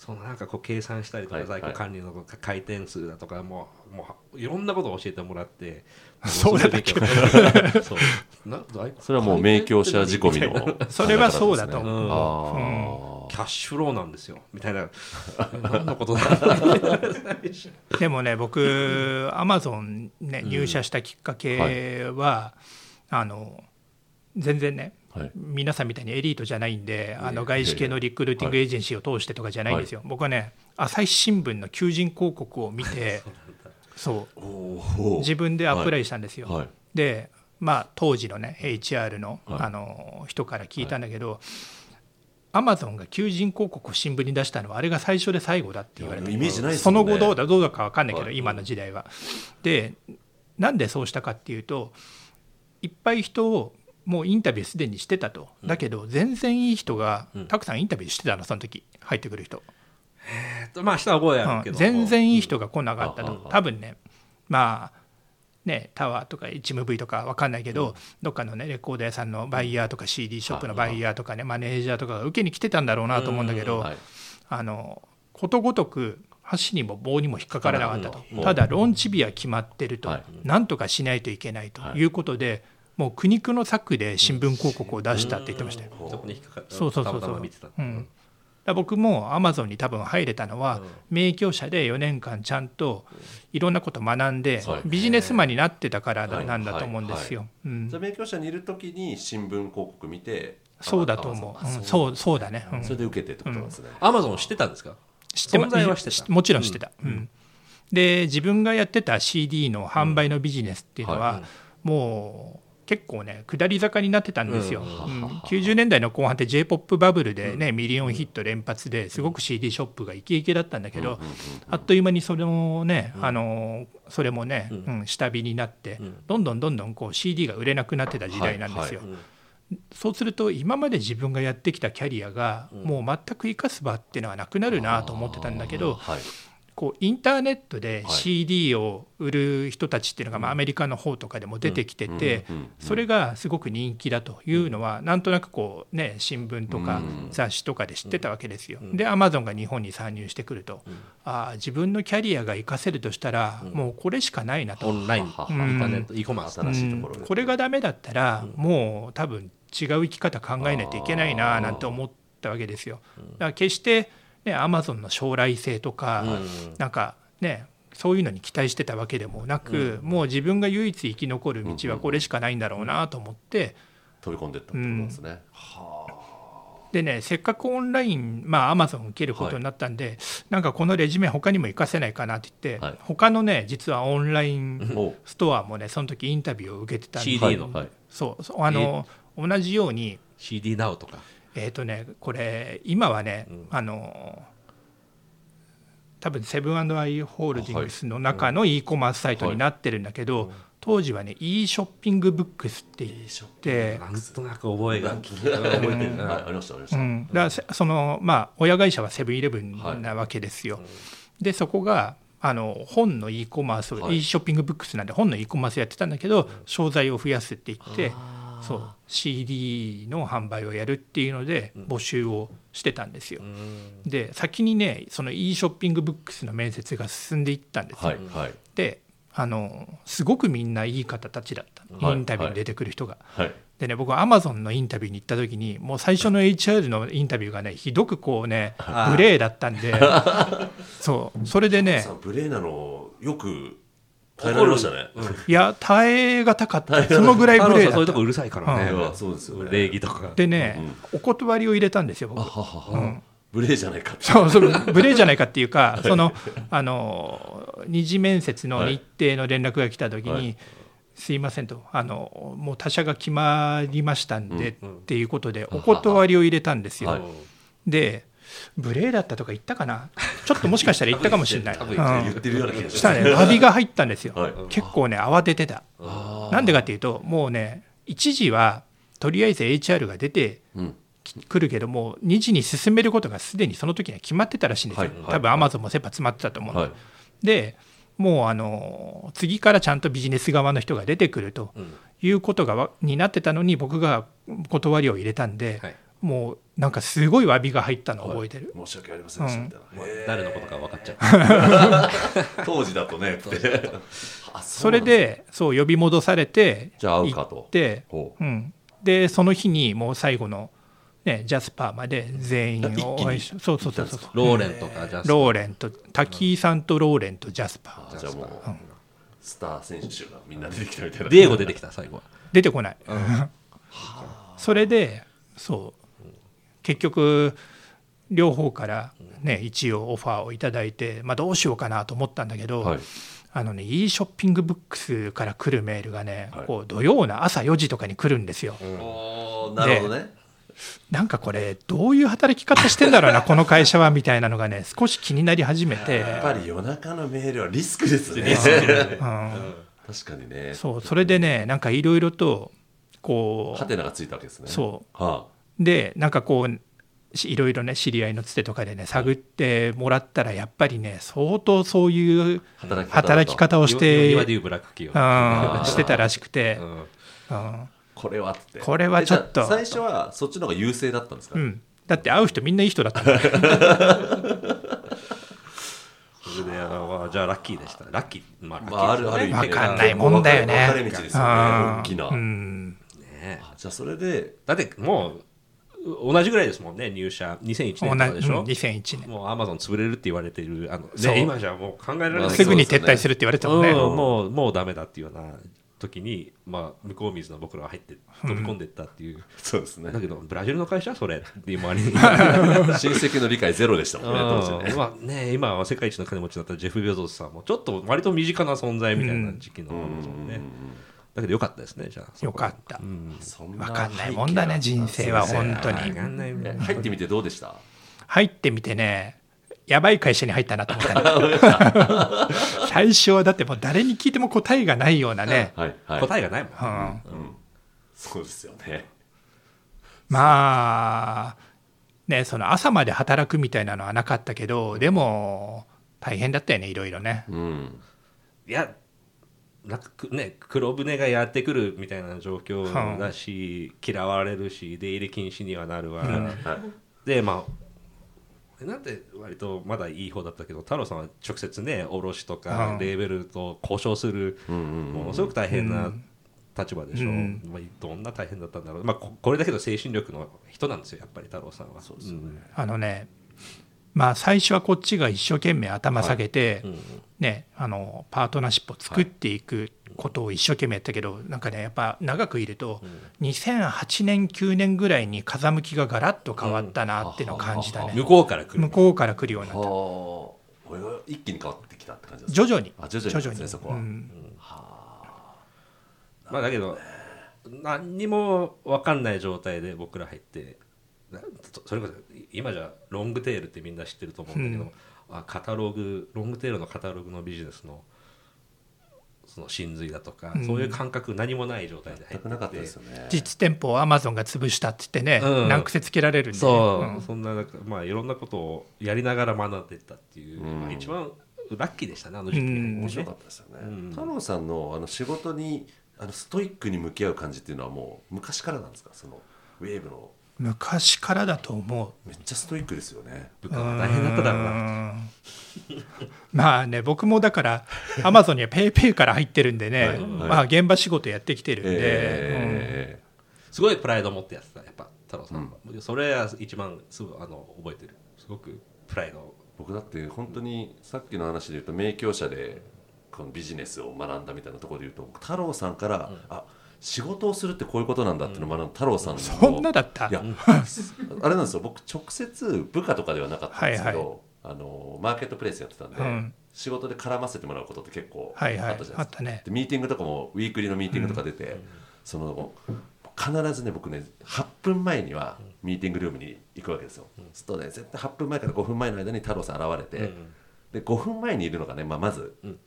そのなんかこう計算したりとか、はい在庫管理の回転数だとかもうもういろんなことを教えてもらって そうだっけ？そう。な在庫それはもう名教者仕込みのそれはそうだと。思 う思キャッシュフローなんですよみたいな。何のことだ？でもね僕アマゾンね入社したきっかけは、あの全然ねはい。皆さんみたいにエリートじゃないんで、あの外資系のリクルーティングエージェンシーを通してとかじゃないんですよ、僕はね朝日新聞の求人広告を見てそう。お自分でアプライしたんですよ、はい。でまあ当時のね HR の,、はい。あの人から聞いたんだけど、アマゾンが求人広告を新聞に出したのはあれが最初で最後だって言われてイメージないですその後どうだどうだか分かんないけど、はい。今の時代は。でなんでそうしたかっていうといっぱい人をもうインタビューすでにしてたと、だけど全然いい人がたくさんインタビューしてたのその時。入ってくる人、えっとまあ下は覚えあるけど、うん。全然いい人が来なかったと、うん。多分ねまあね、タワーとか HMV とか分かんないけど、どっかの、ね、レコード屋さんのバイヤーとか CD ショップのバイヤーとかね、マネージャーとかが受けに来てたんだろうなと思うんだけど、はい。あのことごとく箸にも棒にも引っかからなかったと、うん。ただローンチ日は決まってると、はい。なんとかしないといけないということで、もう苦肉の策で新聞広告を出したって言ってましたよ。そこに引っかかってそうそうそう。そう。うん、僕もアマゾンに多分入れたのは、名教者で4年間ちゃんといろんなこと学んで、はいビジネスマンになってたからはいなんだと思うんですよ。うん。じゃあ勉強者にいる時に新聞広告見てそうだと思う。そう。そうだね。うん。それで受けてってことですね、アマゾン知ってたんですか？知ってまた。もちろん知ってた。うん。で自分がやってた CD の販売のビジネスっていうのは、はい。もう結構ね下り坂になってたんですよ、うん。うん。90年代の後半って j p o p バブルでね、ミリオンヒット連発ですごく CD ショップがイケイケだったんだけど、あっという間にそれもね、あのそれもね、うん。下火になって、どんどんどんどんこう CD が売れなくなってた時代なんですよ。そうすると今まで自分がやってきたキャリアがもう全く生かす場っていうのはなくなるなと思ってたんだけどはいこうインターネットではい。CD を売る人たちっていうのがまあアメリカの方とかでも出てきててそれがすごく人気だというのはなんとなくこうね新聞とかうん。雑誌とかで知ってたわけですよ。でアマゾンが日本に参入してくるとああ自分のキャリアが活かせるとしたらもうこれしかないなと。オンライン。インターネット e コマース新しいところこれがダメだったら、もう多分違う生き方考えないといけないななんて思ったわけですよ。だから決してねアマゾンの将来性とか、なんかねそういうのに期待してたわけでもなく、もう自分が唯一生き残る道はこれしかないんだろうなと思って。飛び込んでったってことですね、でねせっかくオンラインまあアマゾン受けることになったんで、なんかこのレジュメ他にも活かせないかなって言って、はい。他のね実はオンラインおストアもねその時インタビューを受けてたんで。CD のはい。そうそうあの、同じように CD Now とかえっ、とねこれ今はね、あの多分セブンアイ・ホールディングスの中の e コマースサイトになってるんだけど、当時はね e ショッピングブックスって言って、なんとなく覚えが覚えてるな。はい、ありましたありました、うん、だからせそのまあ親会社はセブンイレブンなわけですよ。でそこがあの本の e コマースを、はい。e ショッピングブックスなんで本の e コマースやってたんだけど商材を増やすって言ってそう CD の販売をやるっていうので募集をしてたんですよ。で先にねその e ショッピングブックスの面接が進んでいったんですよ。はいはい。であのすごくみんないい方たちだった。のはいインタビューに出てくる人が。はい。でね僕はアマゾンのインタビューに行った時にもう最初の HR のインタビューがねひどくこうね無礼だったんで。そう。それでねブレーナのよく耐えられましたね、いや耐えがたかった。そのぐらい太無礼だった。郎さんそういうとこうるさいからね。いやそうですよね。礼儀とか。でねお断りを入れたんですよ僕。ははは、ブレーじゃないかって。そうそれ無礼じゃないかっていうかそのあの二次面接の日程の連絡が来た時に、はい。すいませんとあのもう他社が決まりましたんで、っていうことでお断りを入れたんですよ。はい。で無礼だったとか言ったかな？ちょっともしかしたら言ったかもしれない。ししたらね。詫びが入ったんですよ、はい。結構ね慌ててた。なんでかっていうともうね1時はとりあえず HR が出てうん。くるけども2時に進めることがすでにその時には決まってたらしいんですよ、はい。はい。多分アマゾンも切羽詰まってたと思うの、はい。でもうあの次からちゃんとビジネス側の人が出てくるということがわになってたのに僕が断りを入れたんで、はいもうなんかすごい詫びが入ったのを覚えてる、申し訳ありませんでした。みたいな、へ誰のことか分かっちゃう。ー 当時だとねって。あそれでそう呼び戻されてじゃあ会うかと。行って、ほう。ん、でその日にもう最後の、ね、ジャスパーまで全員をそうそうそうそうそう。ローレンとかジャスローレンと滝井さんとローレンとジャスパー。うじゃあもう、スター選手がみんな出てきたみたいな。デーゴ出てきた最後は。出てこない、それでそう結局両方から、ね、一応オファーをいただいて、まあ、どうしようかなと思ったんだけど、はい。あのね、e ショッピングブックスから来るメールがね、はい。こう土曜の朝4時とかに来るんですよ。おーなるほどね。なんかこれどういう働き方してんだろうな この会社はみたいなのがね少し気になり始めて、やっぱり夜中のメールはリスクですね。うん、確かにね。そうそれでねなんかいろいろとこうハテナがついたわけですね。そう。はでなんかこうしいろいろね知り合いのつてとかでね探ってもらったらやっぱりね相当そういうあ、働き方をしてしてたらしくて、うん。うん。これはって。これはちょっと。最初はそっちの方が優勢だったんですか、うん、だって会う人みんないい人だった それであのまあじゃあラッキーでした。ラッキー。まあラッキーまあ、あるある意味わかんないもんだよね。分かれ道ですよね。うん。大きな、うん。ねあじゃあそれでだってもう同じぐらいですもんね入社。2001年とかでしょ、うん2001年。もうアマゾン潰れるって言われてるあの、ね、今じゃもう考えられない。まあすぐに撤退するって言われてたもんね、うんもうもうダメだっていうような時に、まあ、向こう水の僕らが入って飛び込んでいったっていう、そうですね。だけどブラジルの会社それっていう周りに。親戚の理解ゼロでしたもんね当時ね。うんまあね今は世界一の金持ちになったジェフ・ベゾスさんもちょっと割と身近な存在みたいな時期のアマゾンね、だけどよかったですねじゃあ。よかった。うんそん。な分かんないもんだね人生は本当に。入ってみてどうでした？入ってみてねやばい会社に入ったなと思ったね 最初はだってもう誰に聞いても答えがないようなね、はいはい。答えがないもん、うん、そうですよね。まあねその朝まで働くみたいなのはなかったけどでも大変だったよねいろいろね。うん。いやなんかくね黒船がやってくるみたいな状況だし、嫌われるし出入り禁止にはなるわ、でまあなんて割とまだいい方だったけど太郎さんは直接ね卸とうんかレーベルと交渉するものすごく大変なうん。立場でしょ、うんまあ、どんな大変だったんだろう、まあ、ここれだけど精神力の人なんですよやっぱり太郎さんは。そうですよね、あのねまあ最初はこっちが一生懸命頭下げて、うんね、あのパートナーシップを作っていくことを一生懸命やったけど、なんかねやっぱ長くいると、2008年9年ぐらいに風向きがガラッと変わったなっていうのを感じたね、向こうから来る。向こうから来るようになはあった。これが一気に変わってきたって感じですか徐々に。あ徐々にですねそこは。うん。まあだけど何にも分かんない状態で僕ら入ってそれこそ今じゃロングテールってみんな知ってると思うんだけど、あカタログロングテールのカタログのビジネスのその真髄だとか、うん。そういう感覚何もない状態で入ってなかったですよね。実店舗をアマゾンが潰したって言ってね、うん。難癖つけられるんで、そう、ん。そんななんかまあいろんなことをやりながら学んでいったっていう、うん。まあ、一番ラッキーでしたねあの時期、うん。面白かったですよね、うん。太郎さんのあの仕事にあのストイックに向き合う感じっていうのはもう昔からなんですか？そのウェーブの昔からだと思う。めっちゃストイックですよね。部下は大変だっただろうな。うん。まあね僕もだからアマゾンにはぺーぺーから入ってるんでね、はい。はい。まあ現場仕事やってきてるんで、えすごいプライドを持ってやってたやっぱ太郎さんは、それは一番すぐあの覚えてるすごくプライドを僕だって本当にさっきの話で言うと名教者でこのビジネスを学ん。だみたいなところで言うと僕太郎さんから、あ仕事をするってこういうことなんだっていうのを学んだ太郎さんの。そんなだった？いや あれなんですよ。僕直接部下とかではなかったんですけど、はいあのマーケットプレイスやってたんで、うん。仕事で絡ませてもらうことって結構あったはいはいじゃないですか、あったね。でミーティングとかもウィークリーのミーティングとか出て、その必ずね僕ね8分前にはミーティングルームに行くわけですよ、するとね。絶対8分前から5分前の間に太郎さん現れて、うん。で5分前にいるのがね、まあ、まずん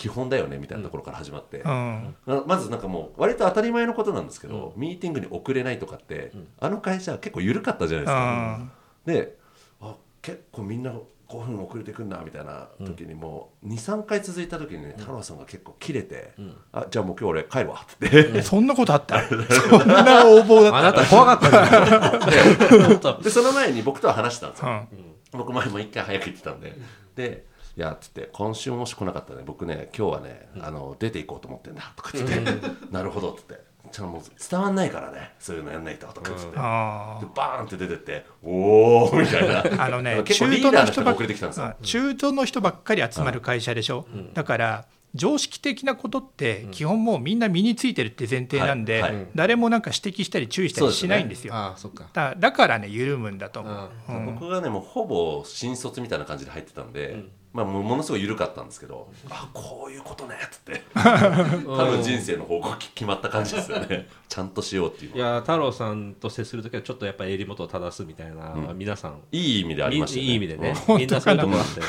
基本だよねみたいなところから始まって、うん。なまずなんかもう割と当たり前のことなんですけど、ミーティングに遅れないとかって、あの会社は結構緩かったじゃないですか、であ結構みんな5分遅れてくんなみたいな時にもう23回続いた時にね太郎さんが結構切れて「あじゃあもう今日俺帰るわ」って。言って、そんなことあった？そんな横暴だっあなた怖かった でその前に僕とは話してたんですた、よ、うん。僕前も一回早く行ってたんで。で「いや」っつって「今週もし来なかったらね僕ね今日はね、あの出ていこうと思ってんだ」とか言って「なるほど」っつって「ちゃ伝わんないからねそういうのやんないと」とかっつって、あでバーンって出てって「おお」みたいな。ー あのね 中途の人ばっ遅れてきたんですよ。うん。中途の人ばっかり集まる会社でしょ、だから常識的なことって基本もうみんな身についてるって前提なんで、はい。はい。誰もなんか指摘したり注意したりしないんですよ。ああそっか。だだからね緩むんだと思う、僕がねもうほぼ新卒みたいな感じで入ってたんで、まあ、ものすごい緩かったんですけど「あこういうことね」っつって。多分人生の方向決まった感じですよね。ちゃんとしようっていういや太郎さんと接するときはちょっとやっぱ襟元を正すみたいな、皆さん。いい意味でありましたよね。いい意味でね。うん。みんなそういうところあって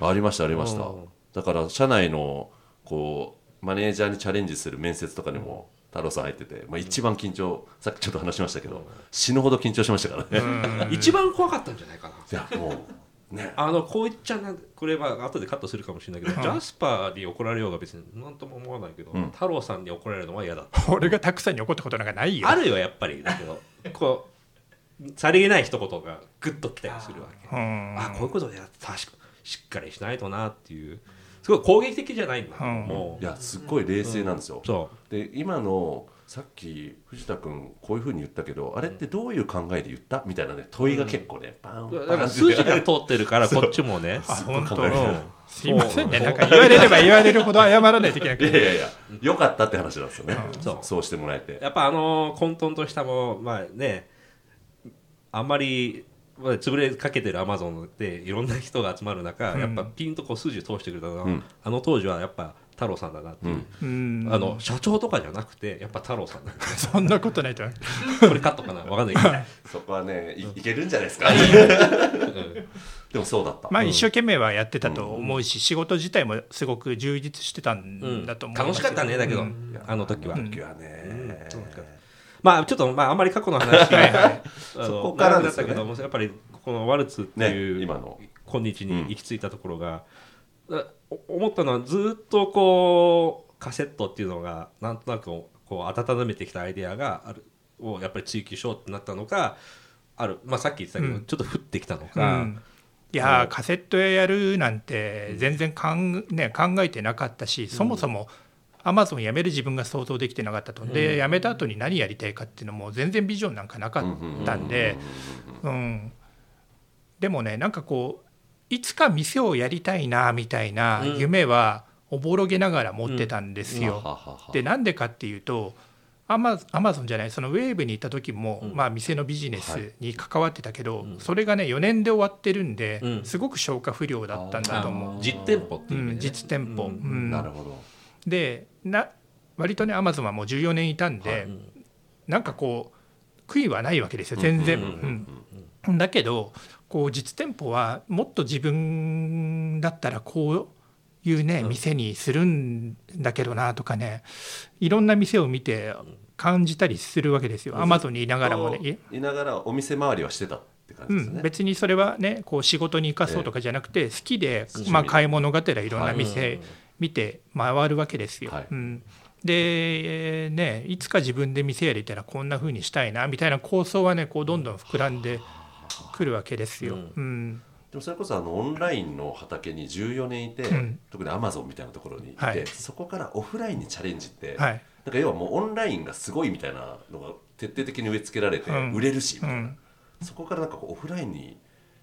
ありましたありました。うん。だから社内のこうマネージャーにチャレンジする面接とかでも太郎さん入ってて、まあ、一番緊張さっきちょっと話しましたけど死ぬほど緊張しましたからね。一番怖かったんじゃないかな。いやもうね。あのこう言っちゃなこれは後でカットするかもしれないけど、ジャスパーに怒られようが別に何とも思わないけど、ん。太郎さんに怒られるのは嫌だ俺がたくさんに怒ったことなんかないよ。あるよやっぱり。だけど こうさりげない一言がグッときたりするわけ。うん。あこういうことで確かしっかりしないとなっていう。すごい攻撃的じゃないんだうん。もいやすっごい冷静なんですよ、そで今のさっき藤田君こういうふうに言ったけどあれってどういう考えで言った？みたいなね問いが結構ね、バンバンから筋が通ってるからこっちもね。あ本当考えるうん。すいませんね。なんか言われれば言われるほど謝らないといけなくて。いやいやいやよかったって話なんですよね、そうそうしてもらえてやっぱあの混沌としたもまあねあんまりまあ潰れかけてるアマゾンでいろんな人が集まる中、うんやっぱピンとこう筋通してくれたのあの当時はやっぱ太郎さんだなっていう、うん。あの社長とかじゃなくてやっぱ太郎さんだ。な そんなことないと。思うこれカットかなわかんないけど、そこはねいいけるんじゃないですか。うん。でもそうだった、まあ一生懸命はやってたと思うし、仕事自体もすごく充実してたんだと思いますよ楽しかったねだけど、うん。あの時は、あの時はね、まあちょっとまああんまり過去の話はそこからですよね。長くなったけどもやっぱりこのワルツっていう、ね今の。今日に行き着いたところが、思ったのはずっとこうカセットっていうのがなんとなくこう温めてきたアイデアがあるをやっぱり追求しようってなったのかある、まあ、さっき言ってたけど、うん。ちょっと降ってきたのうか、ん。いやーカセットややるなんて全然かん、ね、考えてなかったし、そもそもアマゾン辞める自分が想像できてなかったと、で辞めた後に何やりたいかっていうのも全然ビジョンなん。かなかったんで、うん、でもねなんかこういつか店をやりたいなみたいな夢はおぼろげながら持ってたんですよ。はははでなんでかっていうとアマアマゾンじゃないそのウェーブに行った時も、まあ、店のビジネスに関わってたけど、それがね4年で終わってるんで、うん。すごく消化不良だったんだと思う。実店舗っていううん、実店舗、うん。うん。なるほど。でな割とねアマゾンはもう14年いたんで、なんかこう悔いはないわけですよ全然。うん。だけどこう実店舗はもっと自分だったらこういうね、店にするんだけどなとかねいろんな店を見て感じたりするわけですよ、アマゾンにいながらもね。いいながらお店回りはしてたって感じうですね、ん、別にそれはねこう仕事に生かそうとかじゃなくて好きで、まあ、買い物がてらいろんなはい。店見て回るわけですよ。はい。うん、で、えーね、いつか自分で店やりたらこんな風にしたいなみたいな構想はねこうどんどん膨らんでくるわけですよ。うん。でもそれこそあのオンラインの畑に14年いて、ん。特にアマゾンみたいなところにいて、はい。そこからオフラインにチャレンジって、はい。なんか要はもうオンラインがすごいみたいなのが徹底的に植え付けられてうん売れるしみたいな、うん。そこからなんかこうオフラインに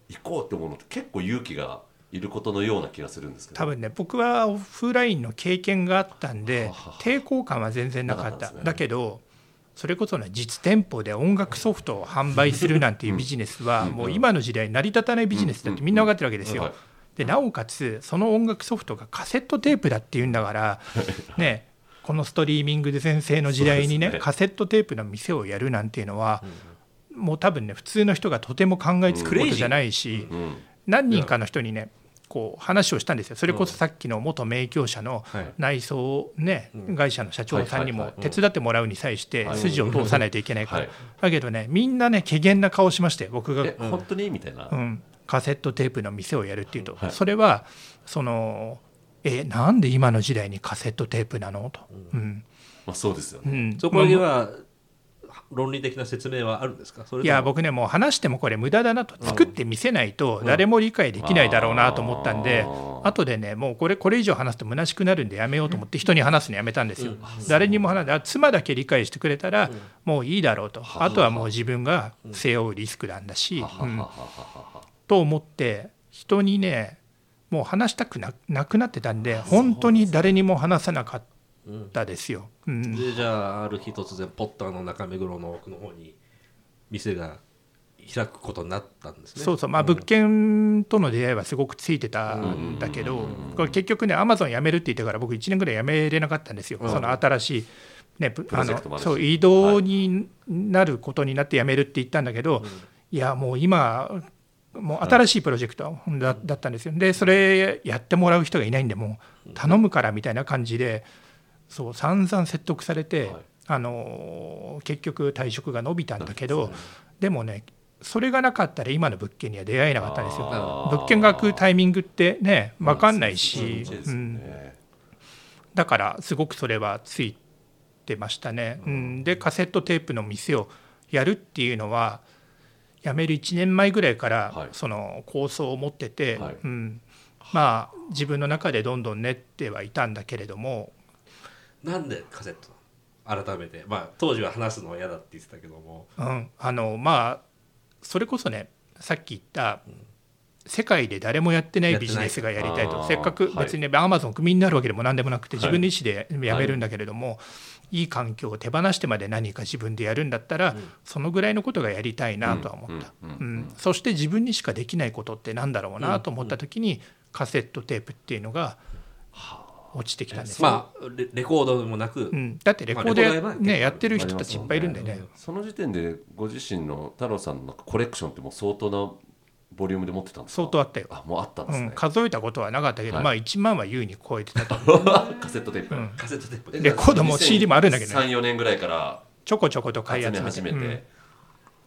行こうって思うのって結構勇気がいることのような気がするんですけど。多分ね僕はオフラインの経験があったんで抵抗感は全然なかった。ね。だけどそれこそね実店舗で音楽ソフトを販売するなんていうビジネスはもう今の時代成り立たないビジネスだってみんな分かってるわけですよ。はい。でなおかつその音楽ソフトがカセットテープだっていうんだからねこのストリーミングで全盛の時代にねカセットテープの店をやるなんていうのはもう多分ね普通の人がとても考えつくことじゃないし。うん。何人かの人にねこう話をしたんですよ。それこそさっきの元名教者のはい。内装、ね会社の社長さんにも手伝ってもらうに際してはい。筋を通さないといけないから、はい。だけどねみんなね怪げな顔しまして僕が、え本当に？みたいな、うん、カセットテープの店をやるっていうと、はい。それはそのえなんで今の時代にカセットテープなの？と、うん。まあ、そうですよね、うん。そこには論理的な説明はあるんですか？いや僕ねもう話してもこれ無駄だなと作ってみせないと誰も理解できないだろうなと思ったんで、うん後でねもうこれこれ以上話すと虚しくなるんでやめようと思って人に話すのやめたんですよ、誰にも話あ妻だけ理解してくれたらもういいだろうと、あとはもう自分が背負うリスクなんだし、うん。と思って人にねもう話したくななくなってたんで本当に誰にも話さなかったですよ。うん。でじゃあある日突然ポッターの中目黒の奥の方に店が開くことになったん。ですねそうそうまあ物件との出会いはすごくついてたん。だけどこれ結局ねアマゾン辞めるって言ってから僕1年ぐらい辞めれなかったん。ですよ、その新しい、ね、あのそう移動になることになって辞めるって言ったん。だけど、いやもう今もう新しいプロジェクトだだったん。ですよでそれやってもらう人がいないん。でもう頼むからみたいな感じでそう散々説得されて、はい。あの結局退職が伸びたんだけどでもねそれがなかったら今の物件には出会えなかったんですよ。物件が開くタイミングってね分かんないし、そうん、ね。だからすごくそれはついてましたね、うん、でカセットテープの店をやるっていうのは辞める1年前ぐらいからはい。その構想を持ってて、はい。うん、まあ自分の中でどんどん練ってはいたんだけれどもなんでカセット？改めて。まあ当時は話すのは嫌だって言ってたけども。うん、あのまあそれこそねさっき言った、世界で誰もやってないビジネスがやりたいと。せっかくはい。別にアマゾンクビになるわけでも何でもなくて自分の意思でやめるんだけれども、い、い環境を手放してまで何か自分でやるんだったら、そのぐらいのことがやりたいなとは思った、うん。うん。うん。そして自分にしかできないことってなんだろうなと思った時に、カセットテープっていうのが落ちてきたんですよ、まあレレコードでもなく、うん、だってレコードや,、まあね、やってる人たちいっぱいいるんでね。その時点でご自身の太郎さんのコレクションってもう相当なボリュームで持ってたんですか？相当あったよ。あもうあったんですね。うん、、数えたことはなかったけど、はい。まあ1万は優に超えてたと。カセットテープ、うん。カセットテープ。でレコードも CD もあるんだけどね。34年ぐらいからちょこちょこと買い集めて。集め始めて、うん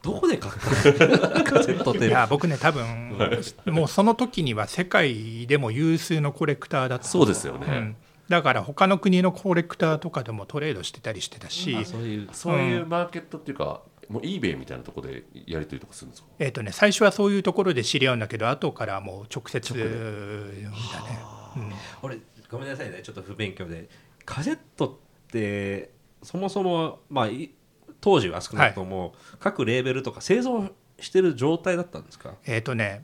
どこで買ったの？カセットテープいや僕ね多分もうその時には世界でも有数のコレクターだった。そうですよね、うん。だから他の国のコレクターとかでもトレードしてたりしてたし、あそういうそういうマーケットっていうか、もう eBay みたいなところでやり取りとかするんですか？えーとね、最初はそういうところで知り合うんだけど後からもう直接だね、うん。俺ごめんなさいね。ちょっと不勉強で。カセットってそもそもまあい当時は少なくとも、各レーベルとか製造してる状態だったんですか？えっ、とね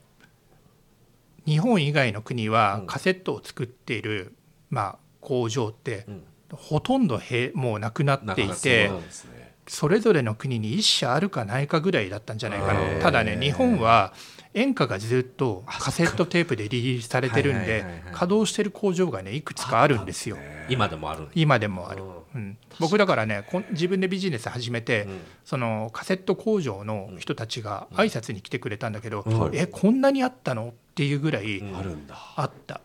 日本以外の国はうん。カセットを作っている、まあ、工場って、うん。ほとんどへもうなくなっていてね。それぞれの国に一社あるかないかぐらいだったんじゃないかな。ただね日本は演歌がずっとカセットテープでリリースされてるんで稼働してる工場がねいくつかあるんですよ。今でもある。今でもあるう、うん、僕だからね自分でビジネス始めて、ん。そのカセット工場の人たちが挨拶に来てくれたんだけど、はい。えこんなにあったの？っていうぐらいんあるんだ。あった、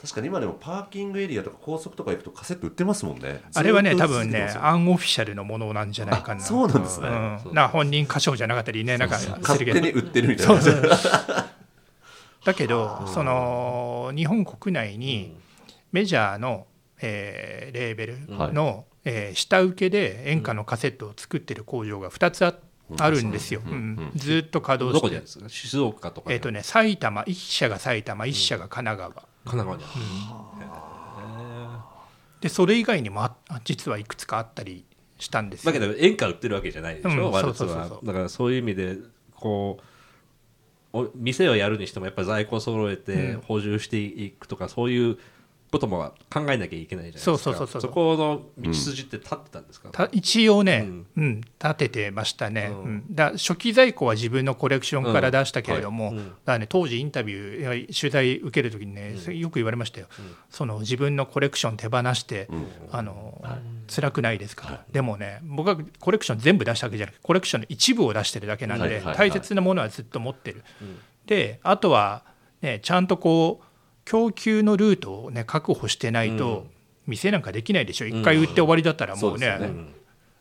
確かに今でもパーキングエリアとか高速とか行くとカセット売ってますもんね。あれはね多分ねアンオフィシャルのものなんじゃないかな。あそうなんですね。うん、な本人歌唱じゃなかったりねなんかす勝手に売ってるみたいな。だけどその日本国内にメジャーの、えーレーベルの、えー下請けで演歌のカセットを作ってる工場が2つああるんですよ、うん。ずっと稼ど働してこでやるんですか？静岡とかえっ、とね埼玉1社が埼玉1社が神奈川、神奈川にでそれ以外にもあ実はいくつかあったりしたんですよ。だけど演歌売ってるわけじゃないでしょ、うん。そうそうそうだからそういう意味でこうお店をやるにしてもやっぱ在庫揃えて補充していくとか、そういうことも考えなきゃいけないじゃないですか。そうそうそうそう。そこの道筋って立ってたんですか、た一応ね、ううんん立ててましたね、うん。うん。だ初期在庫は自分のコレクションから出したけれども、うん。はいうん。だね、当時インタビューいや取材受けるときにね、よく言われましたよ、その自分のコレクション手放して、あの辛くないですか、でもね僕はコレクション全部出したわけじゃなくてコレクションの一部を出してるだけなんで、はい。はい。はい。大切なものはずっと持ってる、であとは、ね、ちゃんとこう供給のルートを、ね、確保してないと、店なんかできないでしょ。一回売って終わりだったらもうね,、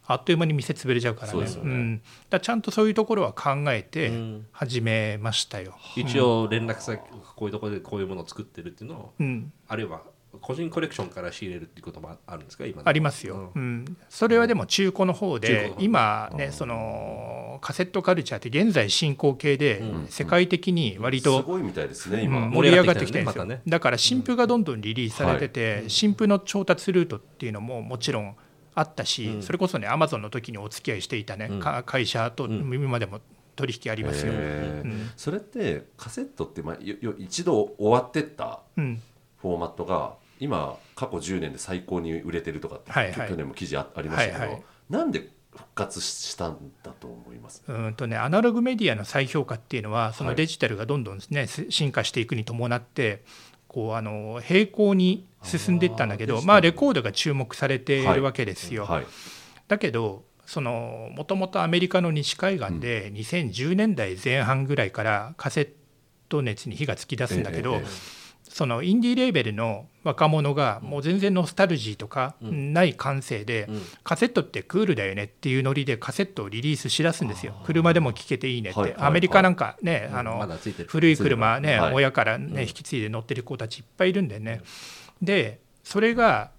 あっという間に店潰れちゃうからね。そうん、だちゃんとそういうところは考えてん。始めましたよ。一応連絡先こういうところでこういうものを作ってるっていうのをうん。あるいは個人コレクションから仕入れるっていうこともあるんですか？今ありますよ、うん。それはでも中古の方で中古の方。今ねそのカセットカルチャーって現在進行形で世界的に割すとごいみたいですねうん今、盛り上がってきてるんですよ、またね。だから新譜がどんどんリリースされてて、新譜の調達ルートっていうのももちろんあったし、それこそねアマゾンの時にお付き合いしていたね、か会社と今でも取引ありますよ、うん。それってカセットって、まあ、よよ一度終わってったうん。フォーマットが今過去10年で最高に売れてるとかって、はいはい。去年も記事あありましたけど、はいはい。なんで復活したんだと思います？うんとね、アナログメディアの再評価っていうのはそのはい。デジタルがどんどん、ねす進化していくに伴ってこうあの平行に進んでいったんだけどまあ、レコードが注目されているわけですよ。はい。だけどそのもともとアメリカの西海岸で2010年代前半ぐらいからカセット熱に火がつき出すんだけど、えええそのインディーレーベルの若者がもう全然ノスタルジーとかない感性で、カセットってクールだよねっていうノリでカセットをリリースしだすんですよ。車でも聴けていいねって、アメリカなんかね、あの古い車ね、はい。親からね、引き継いで乗ってる子たちいっぱいいるんでね、でそれが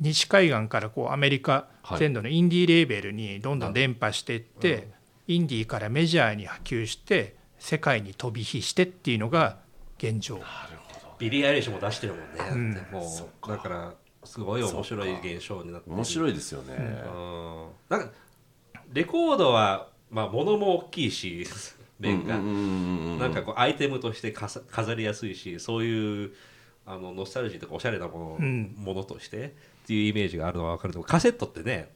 西海岸からこうアメリカ全土のインディーレーベルにどんどん伝播していって、インディーからメジャーに波及して世界に飛び火してっていうのが現状。ビリー・アイリッシュも出してるもんね、だってもう。だからすごい面白い現象になってる。面白いですよね、うん。なんかレコードはまあ物も大きいし 面が、うんうんうんうんなんかこうアイテムとしてかさ飾りやすいしそういうあのノスタルジーとかおしゃれなもの,、うん。ものとしてっていうイメージがあるのは分かるけどカセットってね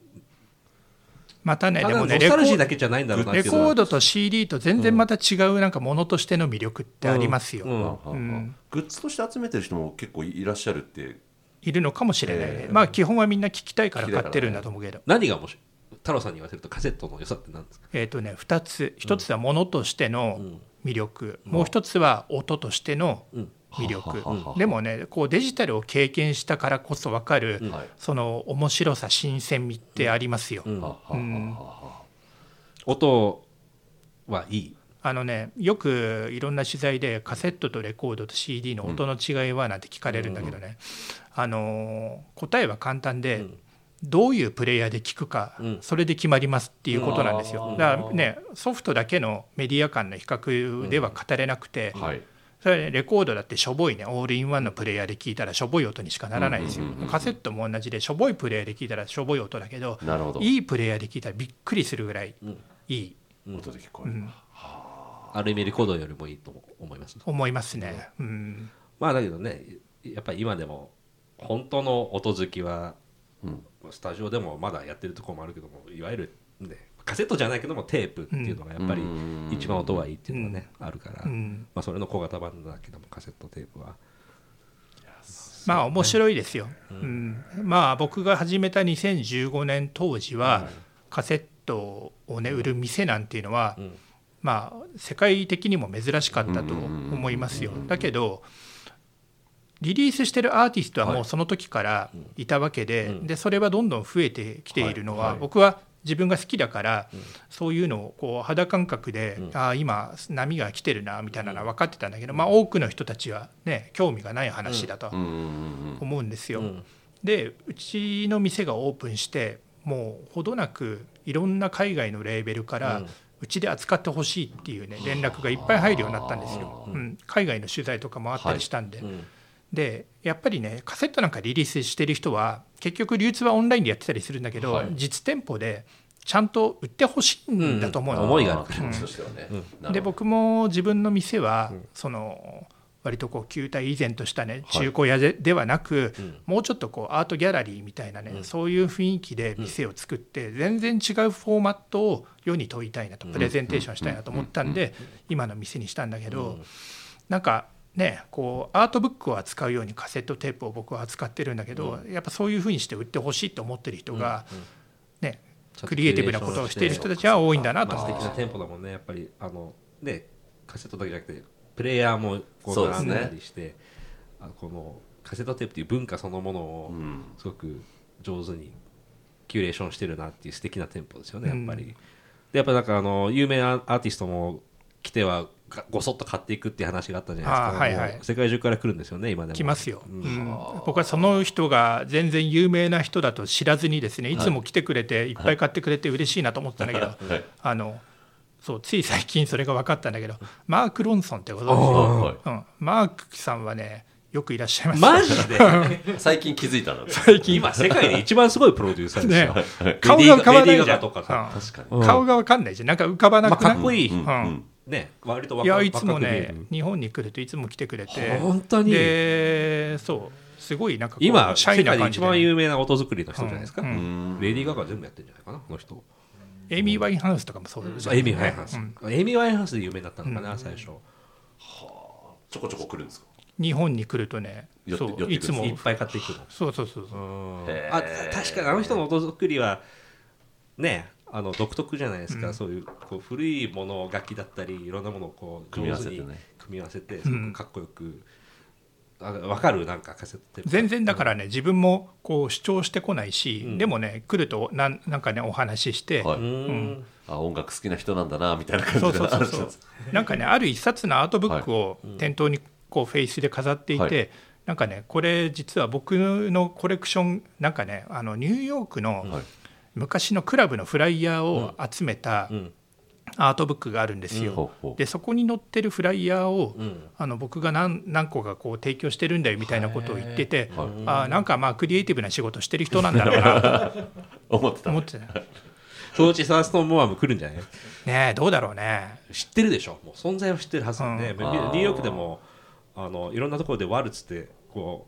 またねでもねレコだけじゃないんだろうなっていうのは。レコードと CD と全然また違うなんかものとしての魅力ってありますよ、グッズとして集めてる人も結構いらっしゃるって。いるのかもしれないね、ええまあ基本はみんな聞きたいから買ってるんだと思うけど、何が面白い？太郎さんに言わせるとカセットの良さって何ですか？えっ、とね2つ。1つはものとしてのん。魅力、もう1つは音としてのうん魅力、でもねこうデジタルを経験したからこそ分かる、うん。はい。その面白さ新鮮味ってありますよ、音はいい？あのねよくいろんな取材でカセットとレコードと CD の音の違いはなんて聞かれるんだけどね、あのー答えは簡単で、うん。どういうプレイヤーで聞くか、うん。それで決まりますっていうことなんですよ、うん。だからねソフトだけのメディア間の比較では語れなくて、はいそれはねレコードだってしょぼいねオールインワンのプレイヤーで聞いたらしょぼい音にしかならないですよ、うんうんうんうんカセットも同じでしょぼいプレイヤーで聞いたらしょぼい音だけどなるほど。いいプレイヤーで聞いたらびっくりするぐらいうん。いい、音で聞こえる、うん。ある意味レコードよりもいいと思います。思いますね、うん、まあだけどねやっぱり今でも本当の音好きはうん。スタジオでもまだやってるところもあるけどもいわゆる、ね、カセットじゃないけどもテープっていうのがやっぱりうん。一番音はいいっていうのがね、あるから、うん。まあ、それの小型版だけどもカセットテープは。まあ面白いですよ、うん。まあ僕が始めた2015年当時はカセットをね売る店なんていうのは、うん。まあ世界的にも珍しかったと思いますよ。だけどリリースしてるアーティストはもうその時からいたわけで,、うん。でそれはどんどん増えてきているのは、僕は自分が好きだから、そういうのをこう肌感覚で、うん。ああ今波が来てるなみたいなのは分かってたんだけど、まあ、多くの人たちはね興味がない話だとうん。うんうん思うんですよ。うん。でうちの店がオープンしてもうほどなくいろんな海外のレーベルから、うん。うちで扱ってほしいっていうね連絡がいっぱい入るようになったんですよ、うん、海外の取材とかもあったりしたんで、うん。でやっぱりねカセットなんかリリースしてる人は結局流通はオンラインでやってたりするんだけど、はい。実店舗でちゃんと売ってほしいんだと思うの、思いがある気持ちとしてはね、で僕も自分の店は、その割とこう球体以前としたね中古屋で,、ではなく、もうちょっとこうアートギャラリーみたいなね、そういう雰囲気で店を作って、全然違うフォーマットを世に問いたいなとプレゼンテーションしたいなと思ったんで、今の店にしたんだけど、なんかねこうアートブックを扱うようにカセットテープを僕は扱ってるんだけど、やっぱそういうふうにして売ってほしいと思ってる人が、クリエイティブなことをしている人たちは多いんだなと。まあ、思って素敵な店舗だもんね。やっぱりあのねカセットだけじゃなくてプレイヤーもこう並んだりして、あこのカセットテープっていう文化そのものをうん。すごく上手にキュレーションしてるなっていう素敵な店舗ですよねやっぱり、でやっぱなんかあの有名なアーティストも来てはがごそっと買っていくっていう話があったじゃないですか、はいはい。世界中から来るんですよね今でも。来ますよ、うん。うん。僕はその人が全然有名な人だと知らずにですねい。つも来てくれてい。っぱい買ってくれて嬉しいなと思ってたんだけど、はい。あのそうつい最近それが分かったんだけどマーク・ロンソンってご存はい。知、うん、マークさんはねよくいらっしゃいます。マジで？最近気づいたの？で最近。今世界で一番すごいプロデューサーですよ、ね。顔が変わらないじゃん。うん。顔が分かんないじゃん。なんか浮かばなまあ、くない、かっこいい、に、うん。うんね割と若いやいつもねる。日本に来るといつも来てくれて。本当に？でそうすごいなんか今シャイな感じで一番有名な音作りの人じゃないですか、うん。うん。レディー・ガガ全部やってるんじゃないかなこの人。エイミー・ワインハウスとかもそうじゃんエイミー・ワインハウス、うん。エイミー・ワインハウスで有名だったのかな、最初。ちょこちょこ来るんですか？日本に来るとねそういつも。いっぱい買っていくの。そうそうそうそう。あ確かにあの人の音作りはねあの独特じゃないですか、うん。そういうこう古いもの楽器だったりいろんなものをこう組み合わ上手にせてね。組み合わせてすごくかっこよく、あ分かるなんかカセット全然だからね自分もこう主張してこないし、うん。でもね来るとなんなんかねお話しして、はい。うーん。あ音楽好きな人なんだなみたいな感そうじそうそうそう。なんかねある一冊のアートブックを店頭にこうフェイスで飾っていて、はい。なんかねこれ実は僕のコレクションなんかねあのニューヨークのはい昔のクラブのフライヤーを集めた、うん。アートブックがあるんですよ。ほうほう。でそこに載ってるフライヤーを、うん。あの僕が何何個かこう提供してるんだよみたいなことを言ってて、はい。あーなんかまあクリエイティブな仕事してる人なんだろうなと 思ってた。思ってた。そのうちサーストンモアも来るんじゃない？ねえどうだろうね。知ってるでしょ？もう存在は知ってるはずなんで、うんニュー。ヨークでもあのいろんなところでワルツってこ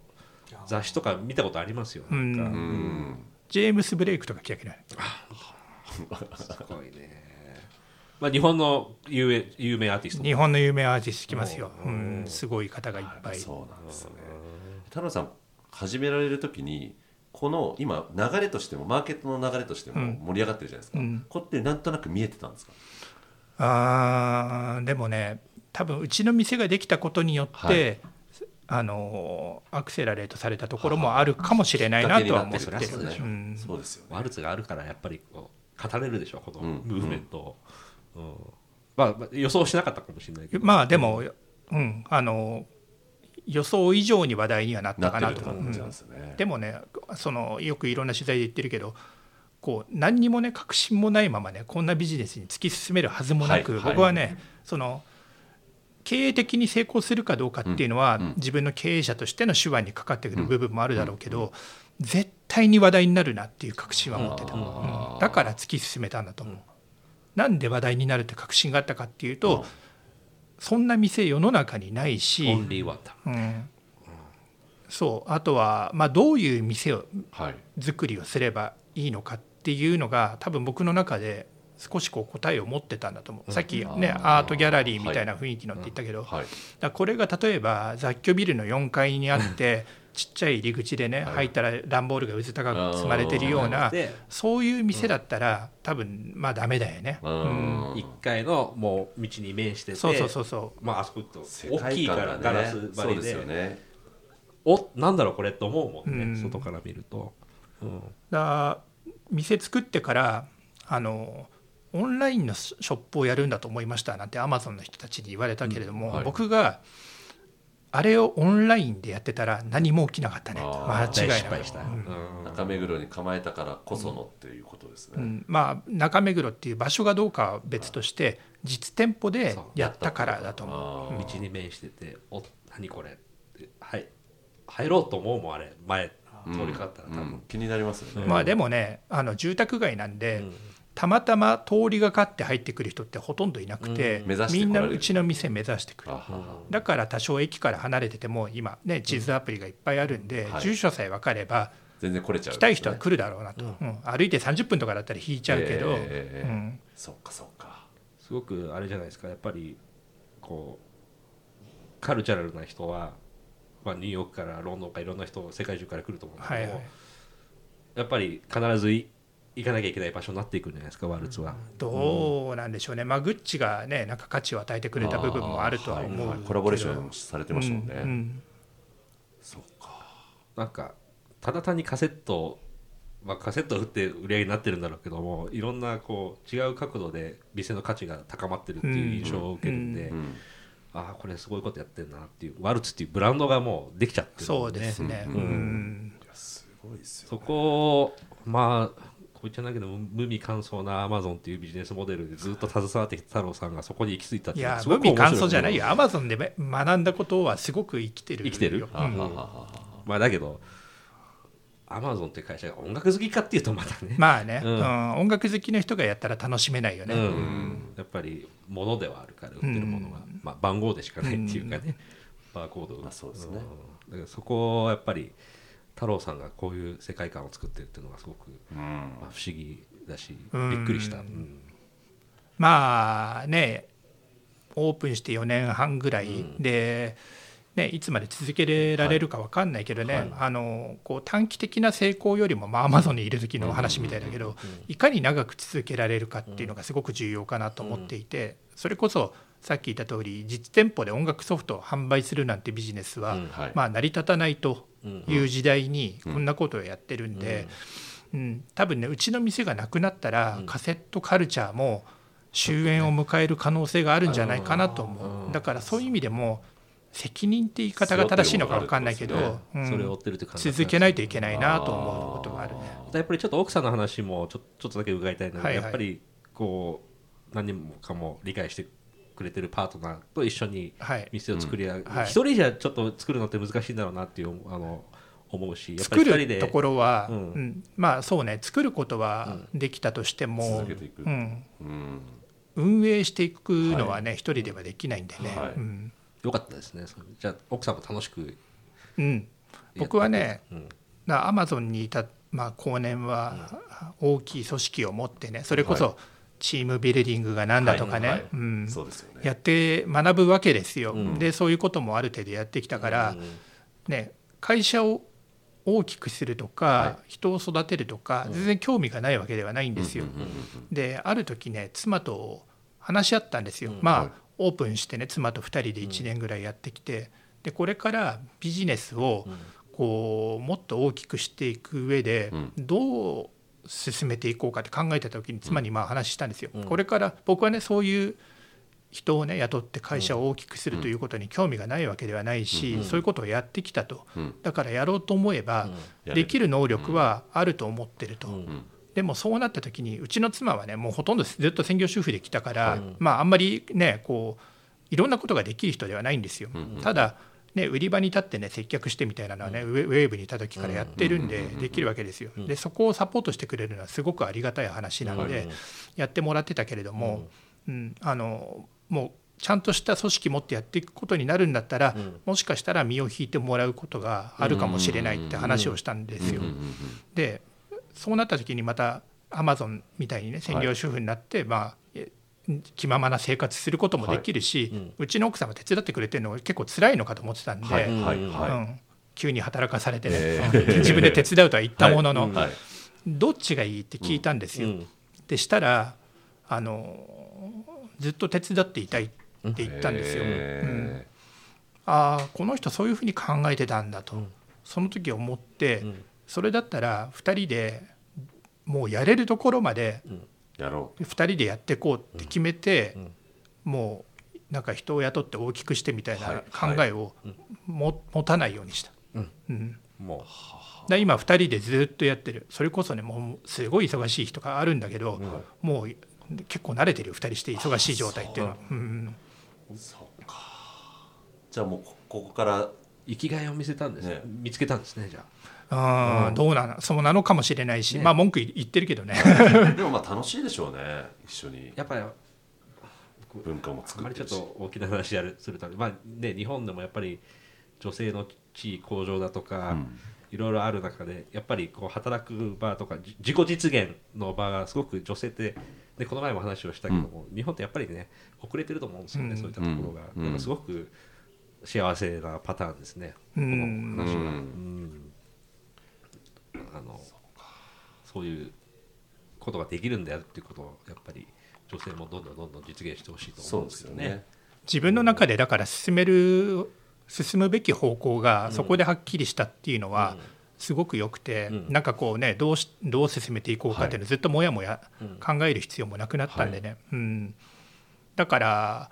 う雑誌とか見たことありますよ、なんか。うん。うんジェームス・ブレイクとか来たけどすごいね、まあ、日本の有名有名アーティスト。日本の有名アーティスト来ますよ、うん、すごい方がいっぱい。そうなんですね。太郎さん始められる時にこの今流れとしてもマーケットの流れとしても盛り上がってるじゃないですか、うん。これってなんとなく見えてたんですか？あーでもね多分うちの店ができたことによって、はいあのアクセラレートされたところもあるかもしれないなとは思ってる。うん。そうですよね。ワルツがあるからやっぱりこう語れるでしょこのうん。ムーブメントを、うん。まあ、まあ予想しなかったかもしれないけど。まあでも、うん、あの予想以上に話題にはなったなかなと。ってるって感じなんですよね、でもねそのよくいろんな取材で言ってるけどこう何にもね確信もないままねこんなビジネスに突き進めるはずもなく、はい。はい。僕はねその経営的に成功するかどうかっていうのは、自分の経営者としての手腕にかかってくる部分もあるだろうけど、絶対に話題になるなっていう確信は持ってた、だから突き進めたんだと思う。なんで話題になるって確信があったかっていうと、うん。そんな店世の中にないし、オンリーワンだ。うん、そう。あとは、まあ、どういう店をはい。作りをすればいいのかっていうのが多分僕の中で少しこう答えを持ってたんだと思う、さっきねアートギャラリーみたいな雰囲気のって言ったけど、だこれが例えば雑居ビルの4階にあってちっちゃい入り口でね、入ったら段ボールがうず高く積まれてるようなでそういう店だったら多分まあダメだよね。うん。1階のもう道に面しててそうそうそうそう。まああそこ行くと世大きいからガラス張そうでりですよね。おなんだろうこれって思うもんね、うん。外から見ると、うん、だ店作ってからあのオンラインのショップをやるんだと思いましたなんてアマゾンの人たちに言われたけれども、うんはい。僕があれをオンラインでやってたら何も起きなかったね。あー間違いなく。大失敗した、うん。うん。中目黒に構えたからこそのっていうことですね、うん。まあ中目黒っていう場所がどうかは別として実店舗でやったからだと思う。道に面してて「お何これ?」ってはい。入ろうと思うもんあれ。前通りかかったら多分、うん。気になりますよね、まあでもねあの住宅街なんで、うんたまたま通りがかって入ってくる人ってほとんどいなくて、みんなうちの店目指してくる。だから多少駅から離れてても今ね地図アプリがいっぱいあるんで、はい。住所さえ分かれば全然来れちゃう、来たい人は来るだろうなと、うん。歩いて30分とかだったら引いちゃうけど、そっかそっか。すごくあれじゃないですか。やっぱりこうカルチャラルな人は、まあ、ニューヨークからロンドンからいろんな人世界中から来ると思うんだけども、はいはい、やっぱり必ずい行かなきゃいけない場所になっていくんじゃないですかワルツは、どうなんでしょうね、まあ、グッチがねなんか価値を与えてくれた部分もあるとは思うはいコラボレーションもされてましたもんね、うんうん。そっか。なんかただ単にカセットまあ、カセットを打って売り上げになってるんだろうけどもいろんなこう違う角度で店の価値が高まってるっていう印象を受けるんで、うん。ああこれすごいことやってるなっていうワルツっていうブランドがもうできちゃってるんそうですね、うんうんすごいですよそこをまあこう言っちゃないけど無味乾燥なアマゾンっていうビジネスモデルでずっと携わってきた太郎さんがそこに行き着いたっていやいうのはすご無味乾燥じゃないよ。アマゾンでめ学んだことはすごく生きてるよ。生きてるまあだけどアマゾンっていう会社が音楽好きかっていうとまたね、まあね、うん。うん。音楽好きの人がやったら楽しめないよね、うん。やっぱり物ではあるから売ってるものが、まあ、番号でしかないっていうかね、バーコード、まあそうですね。うん。だからそこをやっぱり太郎さんがこういう世界観を作ってるっていうのがすごく、うん。まあ、不思議だしうん。びっくりした、うん。まあねオープンして4年半ぐらいで、ね、いつまで続けられるか分かんないけどね、はい。あのこう短期的な成功よりも、まあ、アマゾンにいる時の話みたいだけど、いかに長く続けられるかっていうのがすごく重要かなと思っていて、それこそさっき言った通り実店舗で音楽ソフトを販売するなんてビジネスは、うん。はい。まあ、成り立たないという時代にこんなことをやってるんで、うん。多分ねうちの店がなくなったら、カセットカルチャーも終焉を迎える可能性があるんじゃないかなと思う、だからそういう意味でも責任って言い方が正しいのか分かんないけど、強うん。それを追ってるって感じ続けないといけないなと思うことがある。ね。やっぱりちょっと奥さんの話もちょちょっとだけ伺いたいので、はいはい。やっぱりこう何人もかも理解してくれてるパートナーと一緒にはい。店を作り上げ、はい。一人じゃちょっと作るのって難しいんだろうなっていうあの思うしやっぱり作二人で。るところは、ううん。んまあそうね。作ることはできたとしても続け、ていく、うん、うん。運営していくのはね一、人ではできないんでね、はい。うん。よかったですね。じゃあ奥さんも楽しくうん、僕はねうん。アマゾンにいた、まあ、後年は大きい組織を持ってねそれこはそチームビルディングが何だとかね、やって学ぶわけですよ、うん。でそういうこともある程度やってきたから、うんね、会社を大きくするとか、は人を育てるとか全然興味がないわけではないんですよ。である時ね妻と話し合ったんですよ。うん。まあ、はい。オープンしてね妻と2人で1年ぐらいやってきてでこれからビジネスをこうもっと大きくしていく上でうん。どう進めていこうかって考えた時に妻にまあ話したんですよ。うん。これから僕はねそういう人をね雇って会社を大きくするということに興味がないわけではないし、うん。そういうことをやってきたと、うん。だからやろうと思えば、やれる。できる能力はあると思ってると、うん。うんでもそうなった時にうちの妻はねもうほとんどずっと専業主婦で来たから、はいまああんまりねこういろんなことができる人ではないんですよ、うん。ただね売り場に立ってね接客してみたいなのはね、ウェウェーブにいた時からやってるんでうんできるわけですよ、うん。でそこをサポートしてくれるのはすごくありがたい話なので、うんやってもらってたけれども、うん。あのもうちゃんとした組織持ってやっていくことになるんだったら、うん。もしかしたら身を引いてもらうことがあるかもしれないって話をしたんですよ。うんうんうんでそうなった時にまたアマゾンみたいにね専業主婦になって、まあえ気ままな生活することもできるし、はい。ううちの奥さんは手伝ってくれてるのが結構辛いのかと思ってたんで、はい。はい。うはん、急に働かされてね、えうん。自分で手伝うとは言ったものの、い。はい。どっちがいいって聞いたんですよ。うん。でしたらあのずっと手伝っていたいって言ったんですよ。うん。へああこの人そういうふうに考えてたんだと、うん。その時思って、うん。それだったら2人でもうやれるところまでーやろ2人でやっていこうって決めて、うんもうなんか人を雇って大きくしてみたいはない。考えをも持たないようにした。うん。うん。もで今2人でずっとやってる。それこそねもうすごい忙しい人があるんだけど、もう結構慣れてるよ2人して忙しい状態っていうのは。う。んうそうか。じゃあもうこここからう生きがいを見せたんです、ね。見つけたんですねじゃあーどうなの？そうなのかもしれないし、ね。まあ文句言ってるけどね。でもまあ楽しいでしょうね一緒に。あやっぱり文化もあまりちょっと大きな話やるするとまあね日本でもやっぱり女性の地位向上だとか、いろいろある中でやっぱりこう働く場とかじ自己実現の場がすごく女性ってでこの前も話をしたけども、日本ってやっぱりね遅れてると思うんですよね、うん。そういったところが、うん。すごく幸せなパターンですね、うん。この話は、うん。うんあのそういうことができるんだよっていうことをやっぱり女性もどんどんどんどん実現してほしいと思うんですよね。よね。自分の中でだから進める進むべき方向がそこではっきりしたっていうのはすごく良くて、うん。なんかこうねどうしどう進めていこうかっていうのをずっともやもやうん。考える必要もなくなったんでね、うん、だから、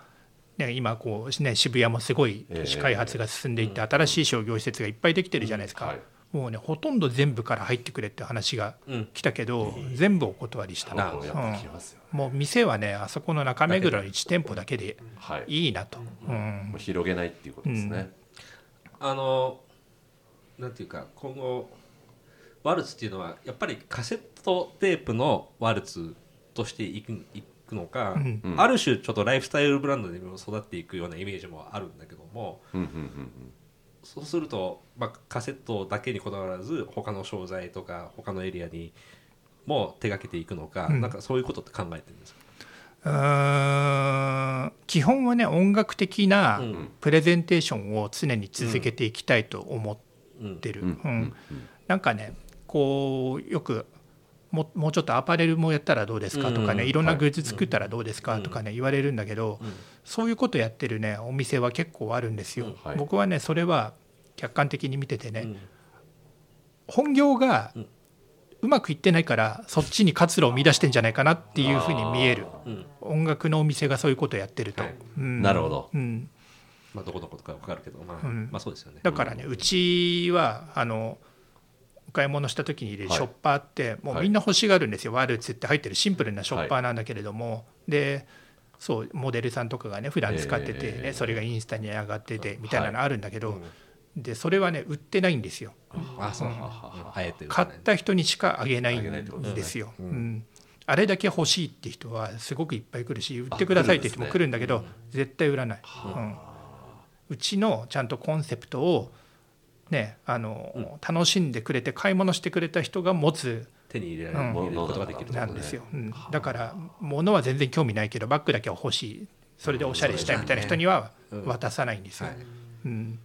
ね、今こう、ね、渋谷もすごい都市開発が進んでいって、新しい商業施設がいっぱいできてるじゃないですか、はいもうねほとんど全部から入ってくれって話がうん。来たけど、全部お断りしたなるほどやっぱ来ますよね。もう店はねあそこの中目黒の1店舗だけではい。いいなと。うん。もう広げないっていうことですね。あのなんていうか今後ワルツっていうのはやっぱりカセットテープのワルツとしていくいくのか、うん。うんある種ちょっとライフスタイルブランドでも育っていくようなイメージもあるんだけどもうんうんうんそうすると、まあ、カセットだけにこだわらず他の商材とか他のエリアにも手がけていくのか、うん。なんかそういうことって考えてるんですか、うーん基本はね音楽的なうん。プレゼンテーションを常に続けていきたいと思ってる、うん。なんかねこうよくももうちょっとアパレルもやったらどうですかとかね、うんいろんなグッズ作ったらどうですかとかね言われるんだけど、うん。そういうことやってるねお店は結構あるんですよ、僕はねそれは客観的に見ててね、うん。本業がうまくいってないからそっちに活路を見出してんじゃないかなっていうふうに見える。うん。音楽のお店がそういうことやってると、なるほど。うん、まあ、どこのことか分かるけど、まあ。そうですよね。だからねうちはあのお買い物した時に入れるはい。ショッパーってもうみんな欲しがるんですよ、ワルツって入ってるシンプルなショッパーなんだけれども、でそうモデルさんとかがね普段使ってて、ねええそれがインスタに上がっててみたいなのあるんだけど、でそれはね売ってないんですよ。買った人にしかあげないんですよ、うん。あれだけ欲しいって人はすごくいっぱい来るし売ってくださいって人も来るんだけど絶対売らない、うん。うちのちゃんとコンセプトをねあの、楽しんでくれて買い物してくれた人が持つ手に入れられる,、うん。ことができるなんですよ、うん。だから物は全然興味ないけどバッグだけは欲しい。それでおしゃれしたいみたいな人には渡さないんですよ、うん。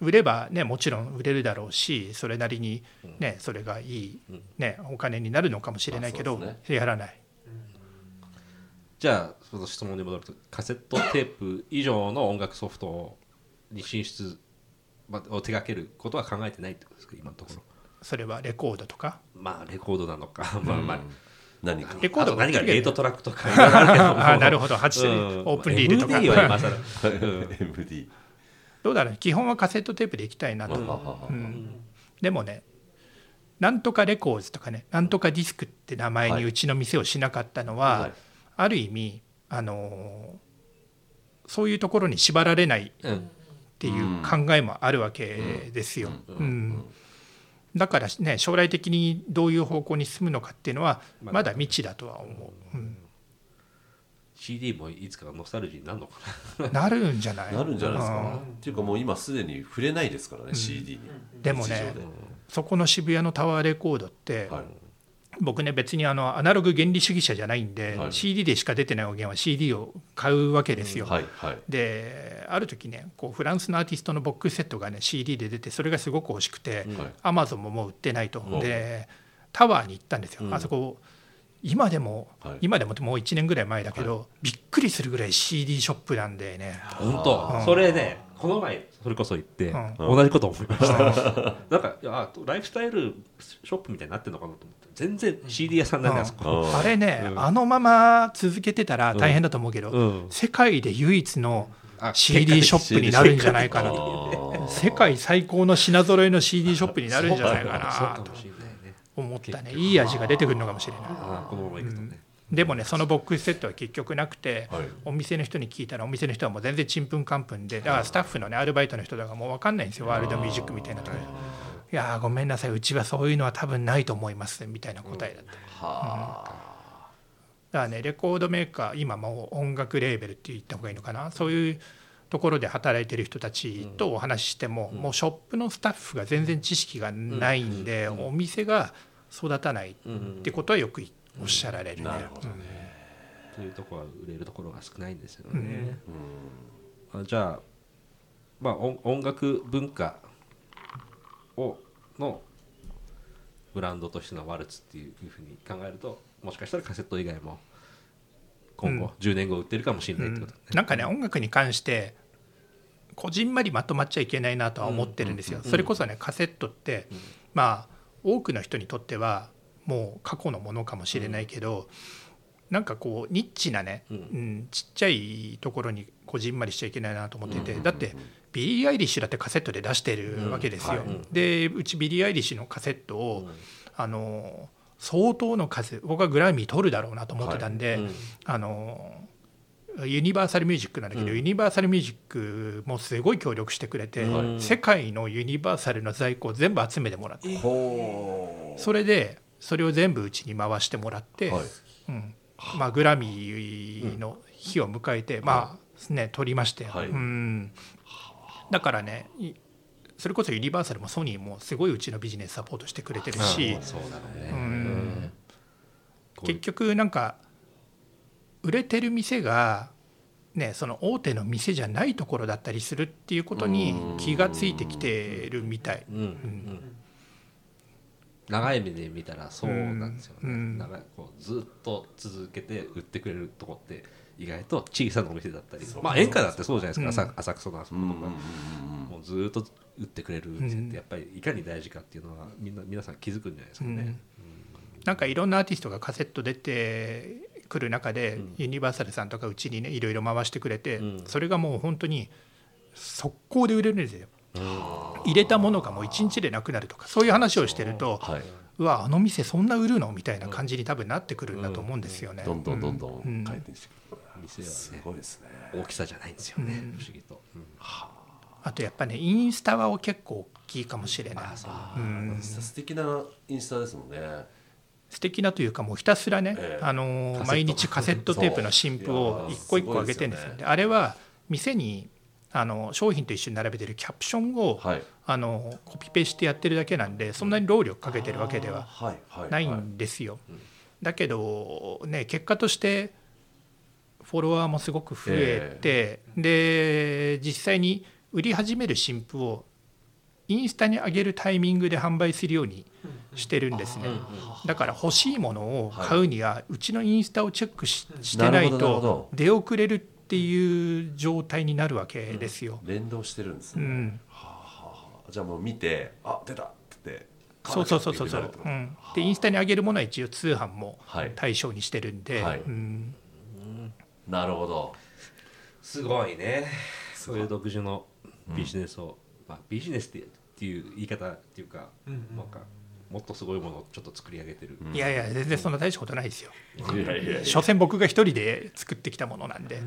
売ればねもちろん売れるだろうしそれなりにねそれがいいねお金になるのかもしれないけど、やらない。じゃあその質問に戻るとカセットテープ以上の音楽ソフトに進出まを手掛けることは考えてないってことですか？今のところ。それはレコードとか？まあレコードなのか。まあまあ、何か。レコード。あと何がレートトラックとか。あ なるほど。8うん。オープンリールとか。MD は今更 MD どうだろう？基本はカセットテープでいきたいなと、うん。でもねなんとかレコーズとかね。なんとかディスクって名前にうちの店をしなかったのは、はい。ある意味あのーそういうところに縛られないうんっていう考えもあるわけですよ。うん。だからね将来的にどういう方向に進むのかっていうのはまだ。未知だとは思う、うん。CD もいつかノスタルジーになるのかな。なるんじゃない？なるんじゃないですうん。かっていうかもう今すでに触れないですからね CD に。でもね日常で。そこの渋谷のタワーレコードって、はい僕ね別にあのアナログ原理主義者じゃないんで、はい。CD でしか出てない音源は CD を買うわけですよ。はいはい。である時ねこうフランスのアーティストのボックスセットがね CD で出てそれがすごく欲しくて、はい。アマゾンももう売ってないと、うんでタワーに行ったんですよ、あそこ今でも、はい。今でもってもう1年ぐらい前だけど、びっくりするぐらい CD ショップなんでね。本当？それねこの前それこそ行ってうん。同じこと思いました。なんかいやあライフスタイルショップみたいになってるのかなと思って全然 CD 屋さんなんだあそこ。ああれね、あのまま続けてたら大変だと思うけど、うん。世界で唯一のあ CD ショップになるんじゃないかな。あとー世界最高の品揃えの CD ショップになるんじゃないかなと思ったね。いい味が出てくるのかもしれない。でもねそのボックスセットは結局なくて、はい。お店の人に聞いたらお店の人はもう全然ちんぷんかんぷんでだからスタッフのねアルバイトの人とかもう分かんないんですよ。ワールドミュージックみたいなところでいやーごめんなさい。うちはそういうのは多分ないと思いますみたいな答えだった、だからねレコードメーカー今もう音楽レーベルって言った方がいいのかな。そういうところで働いてる人たちとお話ししても、もうショップのスタッフが全然知識がないんで、お店が育たないってことはよくおっしゃられるね。というところは売れるところが少ないんですよね、あじゃあまあ音音楽文化をのブランドとしてのワルツっていうふうに考えるともしかしたらカセット以外も今後、10年後売ってるかもしれないってこと、ね。なんかね音楽に関してこじんまりまとまっちゃいけないなとは思ってるんですよ。それこそねカセットって、まあ多くの人にとってはもう過去のものかもしれないけど、なんかこうニッチなね、うん。ちっちゃいところにこじんまりしちゃいけないなと思ってて、だってビリー・アイリッシュだってカセットで出してるわけですよ。でうちビリー・アイリッシュのカセットを、あの相当の数僕はグラミー取るだろうなと思ってたんで、あのユニバーサルミュージックなんだけど、ユニバーサルミュージックもすごい協力してくれて、世界のユニバーサルの在庫を全部集めてもらって、ほそれでそれを全部うちに回してもらって、はい。うんまあ、グラミーの日を迎えて、まあね取りまして、はい。うん。だからねいそれこそユニバーサルもソニーもすごいうちのビジネスサポートしてくれてるし、そうん。結局なんか売れてる店が、ね、その大手の店じゃないところだったりするっていうことに気がついてきてるみたい。うん。うん長い目で見たらそうなんですよね、うん。長いこうずっと続けて売ってくれるとこって意外と小さなお店だったりまあ演歌だってそうじゃないですか、浅浅草のあそことか、もうずっと売ってくれる店ってやっぱりいかに大事かっていうのはみんな皆さん気づくんじゃないですかね、なんかいろんなアーティストがカセット出てくる中で、ユニバーサルさんとかうちにねいろいろ回してくれて、うん。それがもう本当に速攻で売れるんですよ入れたものがもう1日でなくなるとかそういう話をしてるとはい、うわあの店そんな売るのみたいな感じに多分なってくるんだと思うんですよね。どんどんどんどうん。ん回転してくる、店はねすごい。ですね大きさじゃないんですよね、不思議と、うん。あとやっぱねインスタは結構大きいかもしれない。う。ん。素敵なインスタですもんね。素敵なというかもうひたすらね、ええ。あの毎日カセットテープの新譜を一個一個上げてるんですよね。であれは店にあの商品と一緒に並べてるキャプションを、はい。あのコピペしてやってるだけなんでそんなに労力かけてるわけではないはいんですよ。だけどね結果としてフォロワーもすごく増えて、で実際に売り始める新譜をインスタに上げるタイミングで販売するようにしてるんですね。だから欲しいものを買うには、うちのインスタをチェックししてないとど出遅れるっていう状態になるわけですよ。連動してるんですね、うん、じゃあもう見てあ出た。ってそうそうそうそう。そう、うん、でインスタに上げるものは一応通販もはい。対象にしてるんで、はい。うん、なるほど。すごいね。そういう独自のビジネスを、まあ、ビジネスってっていう言い方っていうか、なんかもっとすごいものをちょっと作り上げてる、いやいや全然そんな大したことないですよ。いやいやいや。所詮僕が一人で作ってきたものなんで、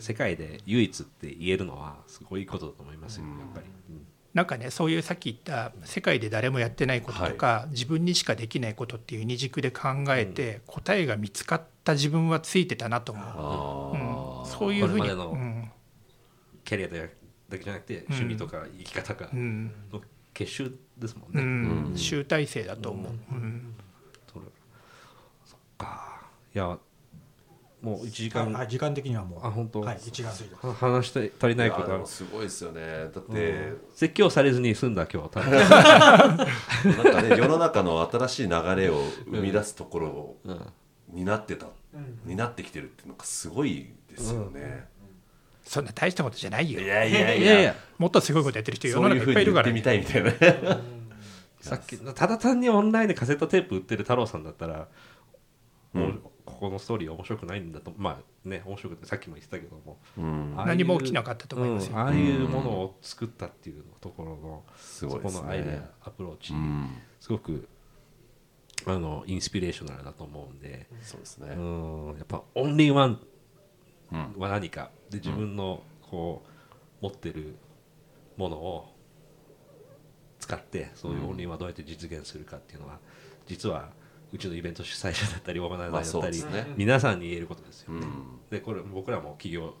世界で唯一って言えるのはすごいことだと思いますよ、やっぱり、うん。なんかねそういうさっき言った世界で誰もやってないこととか、自分にしかできないことっていう二軸で考えて、答えが見つかった自分はついてたなと思う。あうん。そういうふうに、こキャリアだけじゃなくて趣味とか生き方がうん。の結集ですもんうね、ん。集大成だと思う。うん。そっか。いやもう1時間、はい、時間的にはもう。あ本当。はい、一眼過ぎては話して足りーないことはやでもすごいですよね。だって、説教されずに済んだ今日 なんかね世の中の新しい流れを生み出すところを担ってた、担ってきてるっていうのがすごいですよね、そんな大したことじゃないよ。い。やいやいいやいや。やもっとすごいことやってる人世の中いっぱいいるからに言ってみたいみたいな。ね さっきただ単にオンラインでカセットテープ売ってる太郎さんだったら、もうここのストーリー面白くないんだとまあね面白くてさっきも言ってたけども、うん。何も起きなかったと思いますようんああいうものを作ったっていうところの、すごいですね。そこのアイデアアプローチ、うん。すごくあのインスピレーショナルだと思うんで、そうですね、うん。やっぱオンリーワンうんは何かで自分のこう持ってるものを使ってそういうオンリーワンをどうやって実現するかっていうのは実はうちのイベント主催者だったりオーガナーだったり、皆さんに言えることですよね。うん。でこれ僕らも起業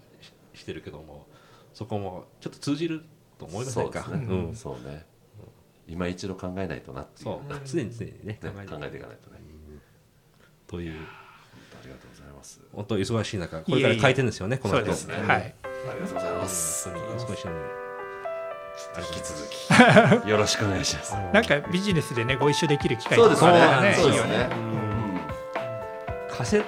ししてるけどもそこもちょっと通じると思いませか？そうんですね、うん。そうね。今一度考えないとなっていう。そう。常に常にね。考ねえて考えていかないとね。というありがとうございます。本当忙しい中これから開店ですよねこの後。そうですね。ねはい。ありがとうございます。本当に忙しいのに引き続き。よろしくお願いします。なんかビジネスでねご一緒できる機会そうですね。そうですね。カセッ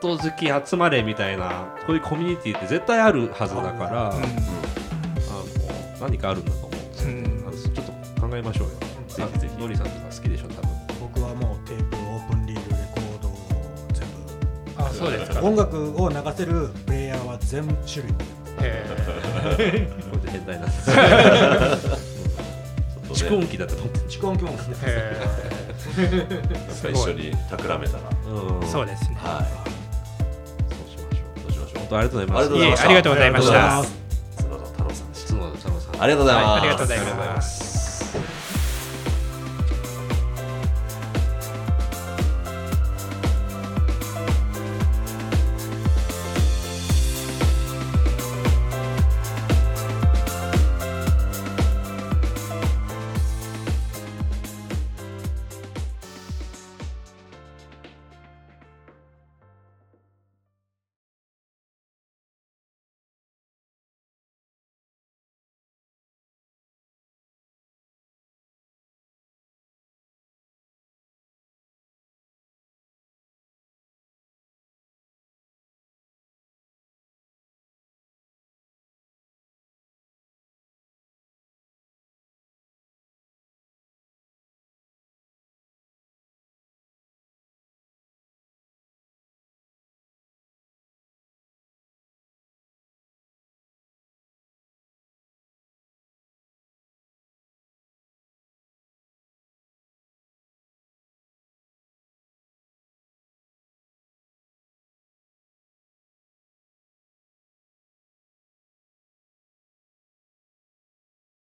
ト好き集まれみたいなこういうコミュニティって絶対あるはずだから、あの何かあるんだと思うんですよ、ちょっと考えましょうよ。ぜひぜひ。ノリさんとか好きでしょ多分。僕はもうテープそうです。か。部音楽を流せるプレイヤーは全種類。えこれで変態なんです蓄音機だと思ってる。蓄音機も一緒に企めたら。うん。ーそうですね。はい。そうしましょう。どうしましょう。本当ありがとうございます。ありがとうございました。いえありがとうございました角田太郎さん。でした角田太郎さん。ありがとうございます、はいありがとうございます。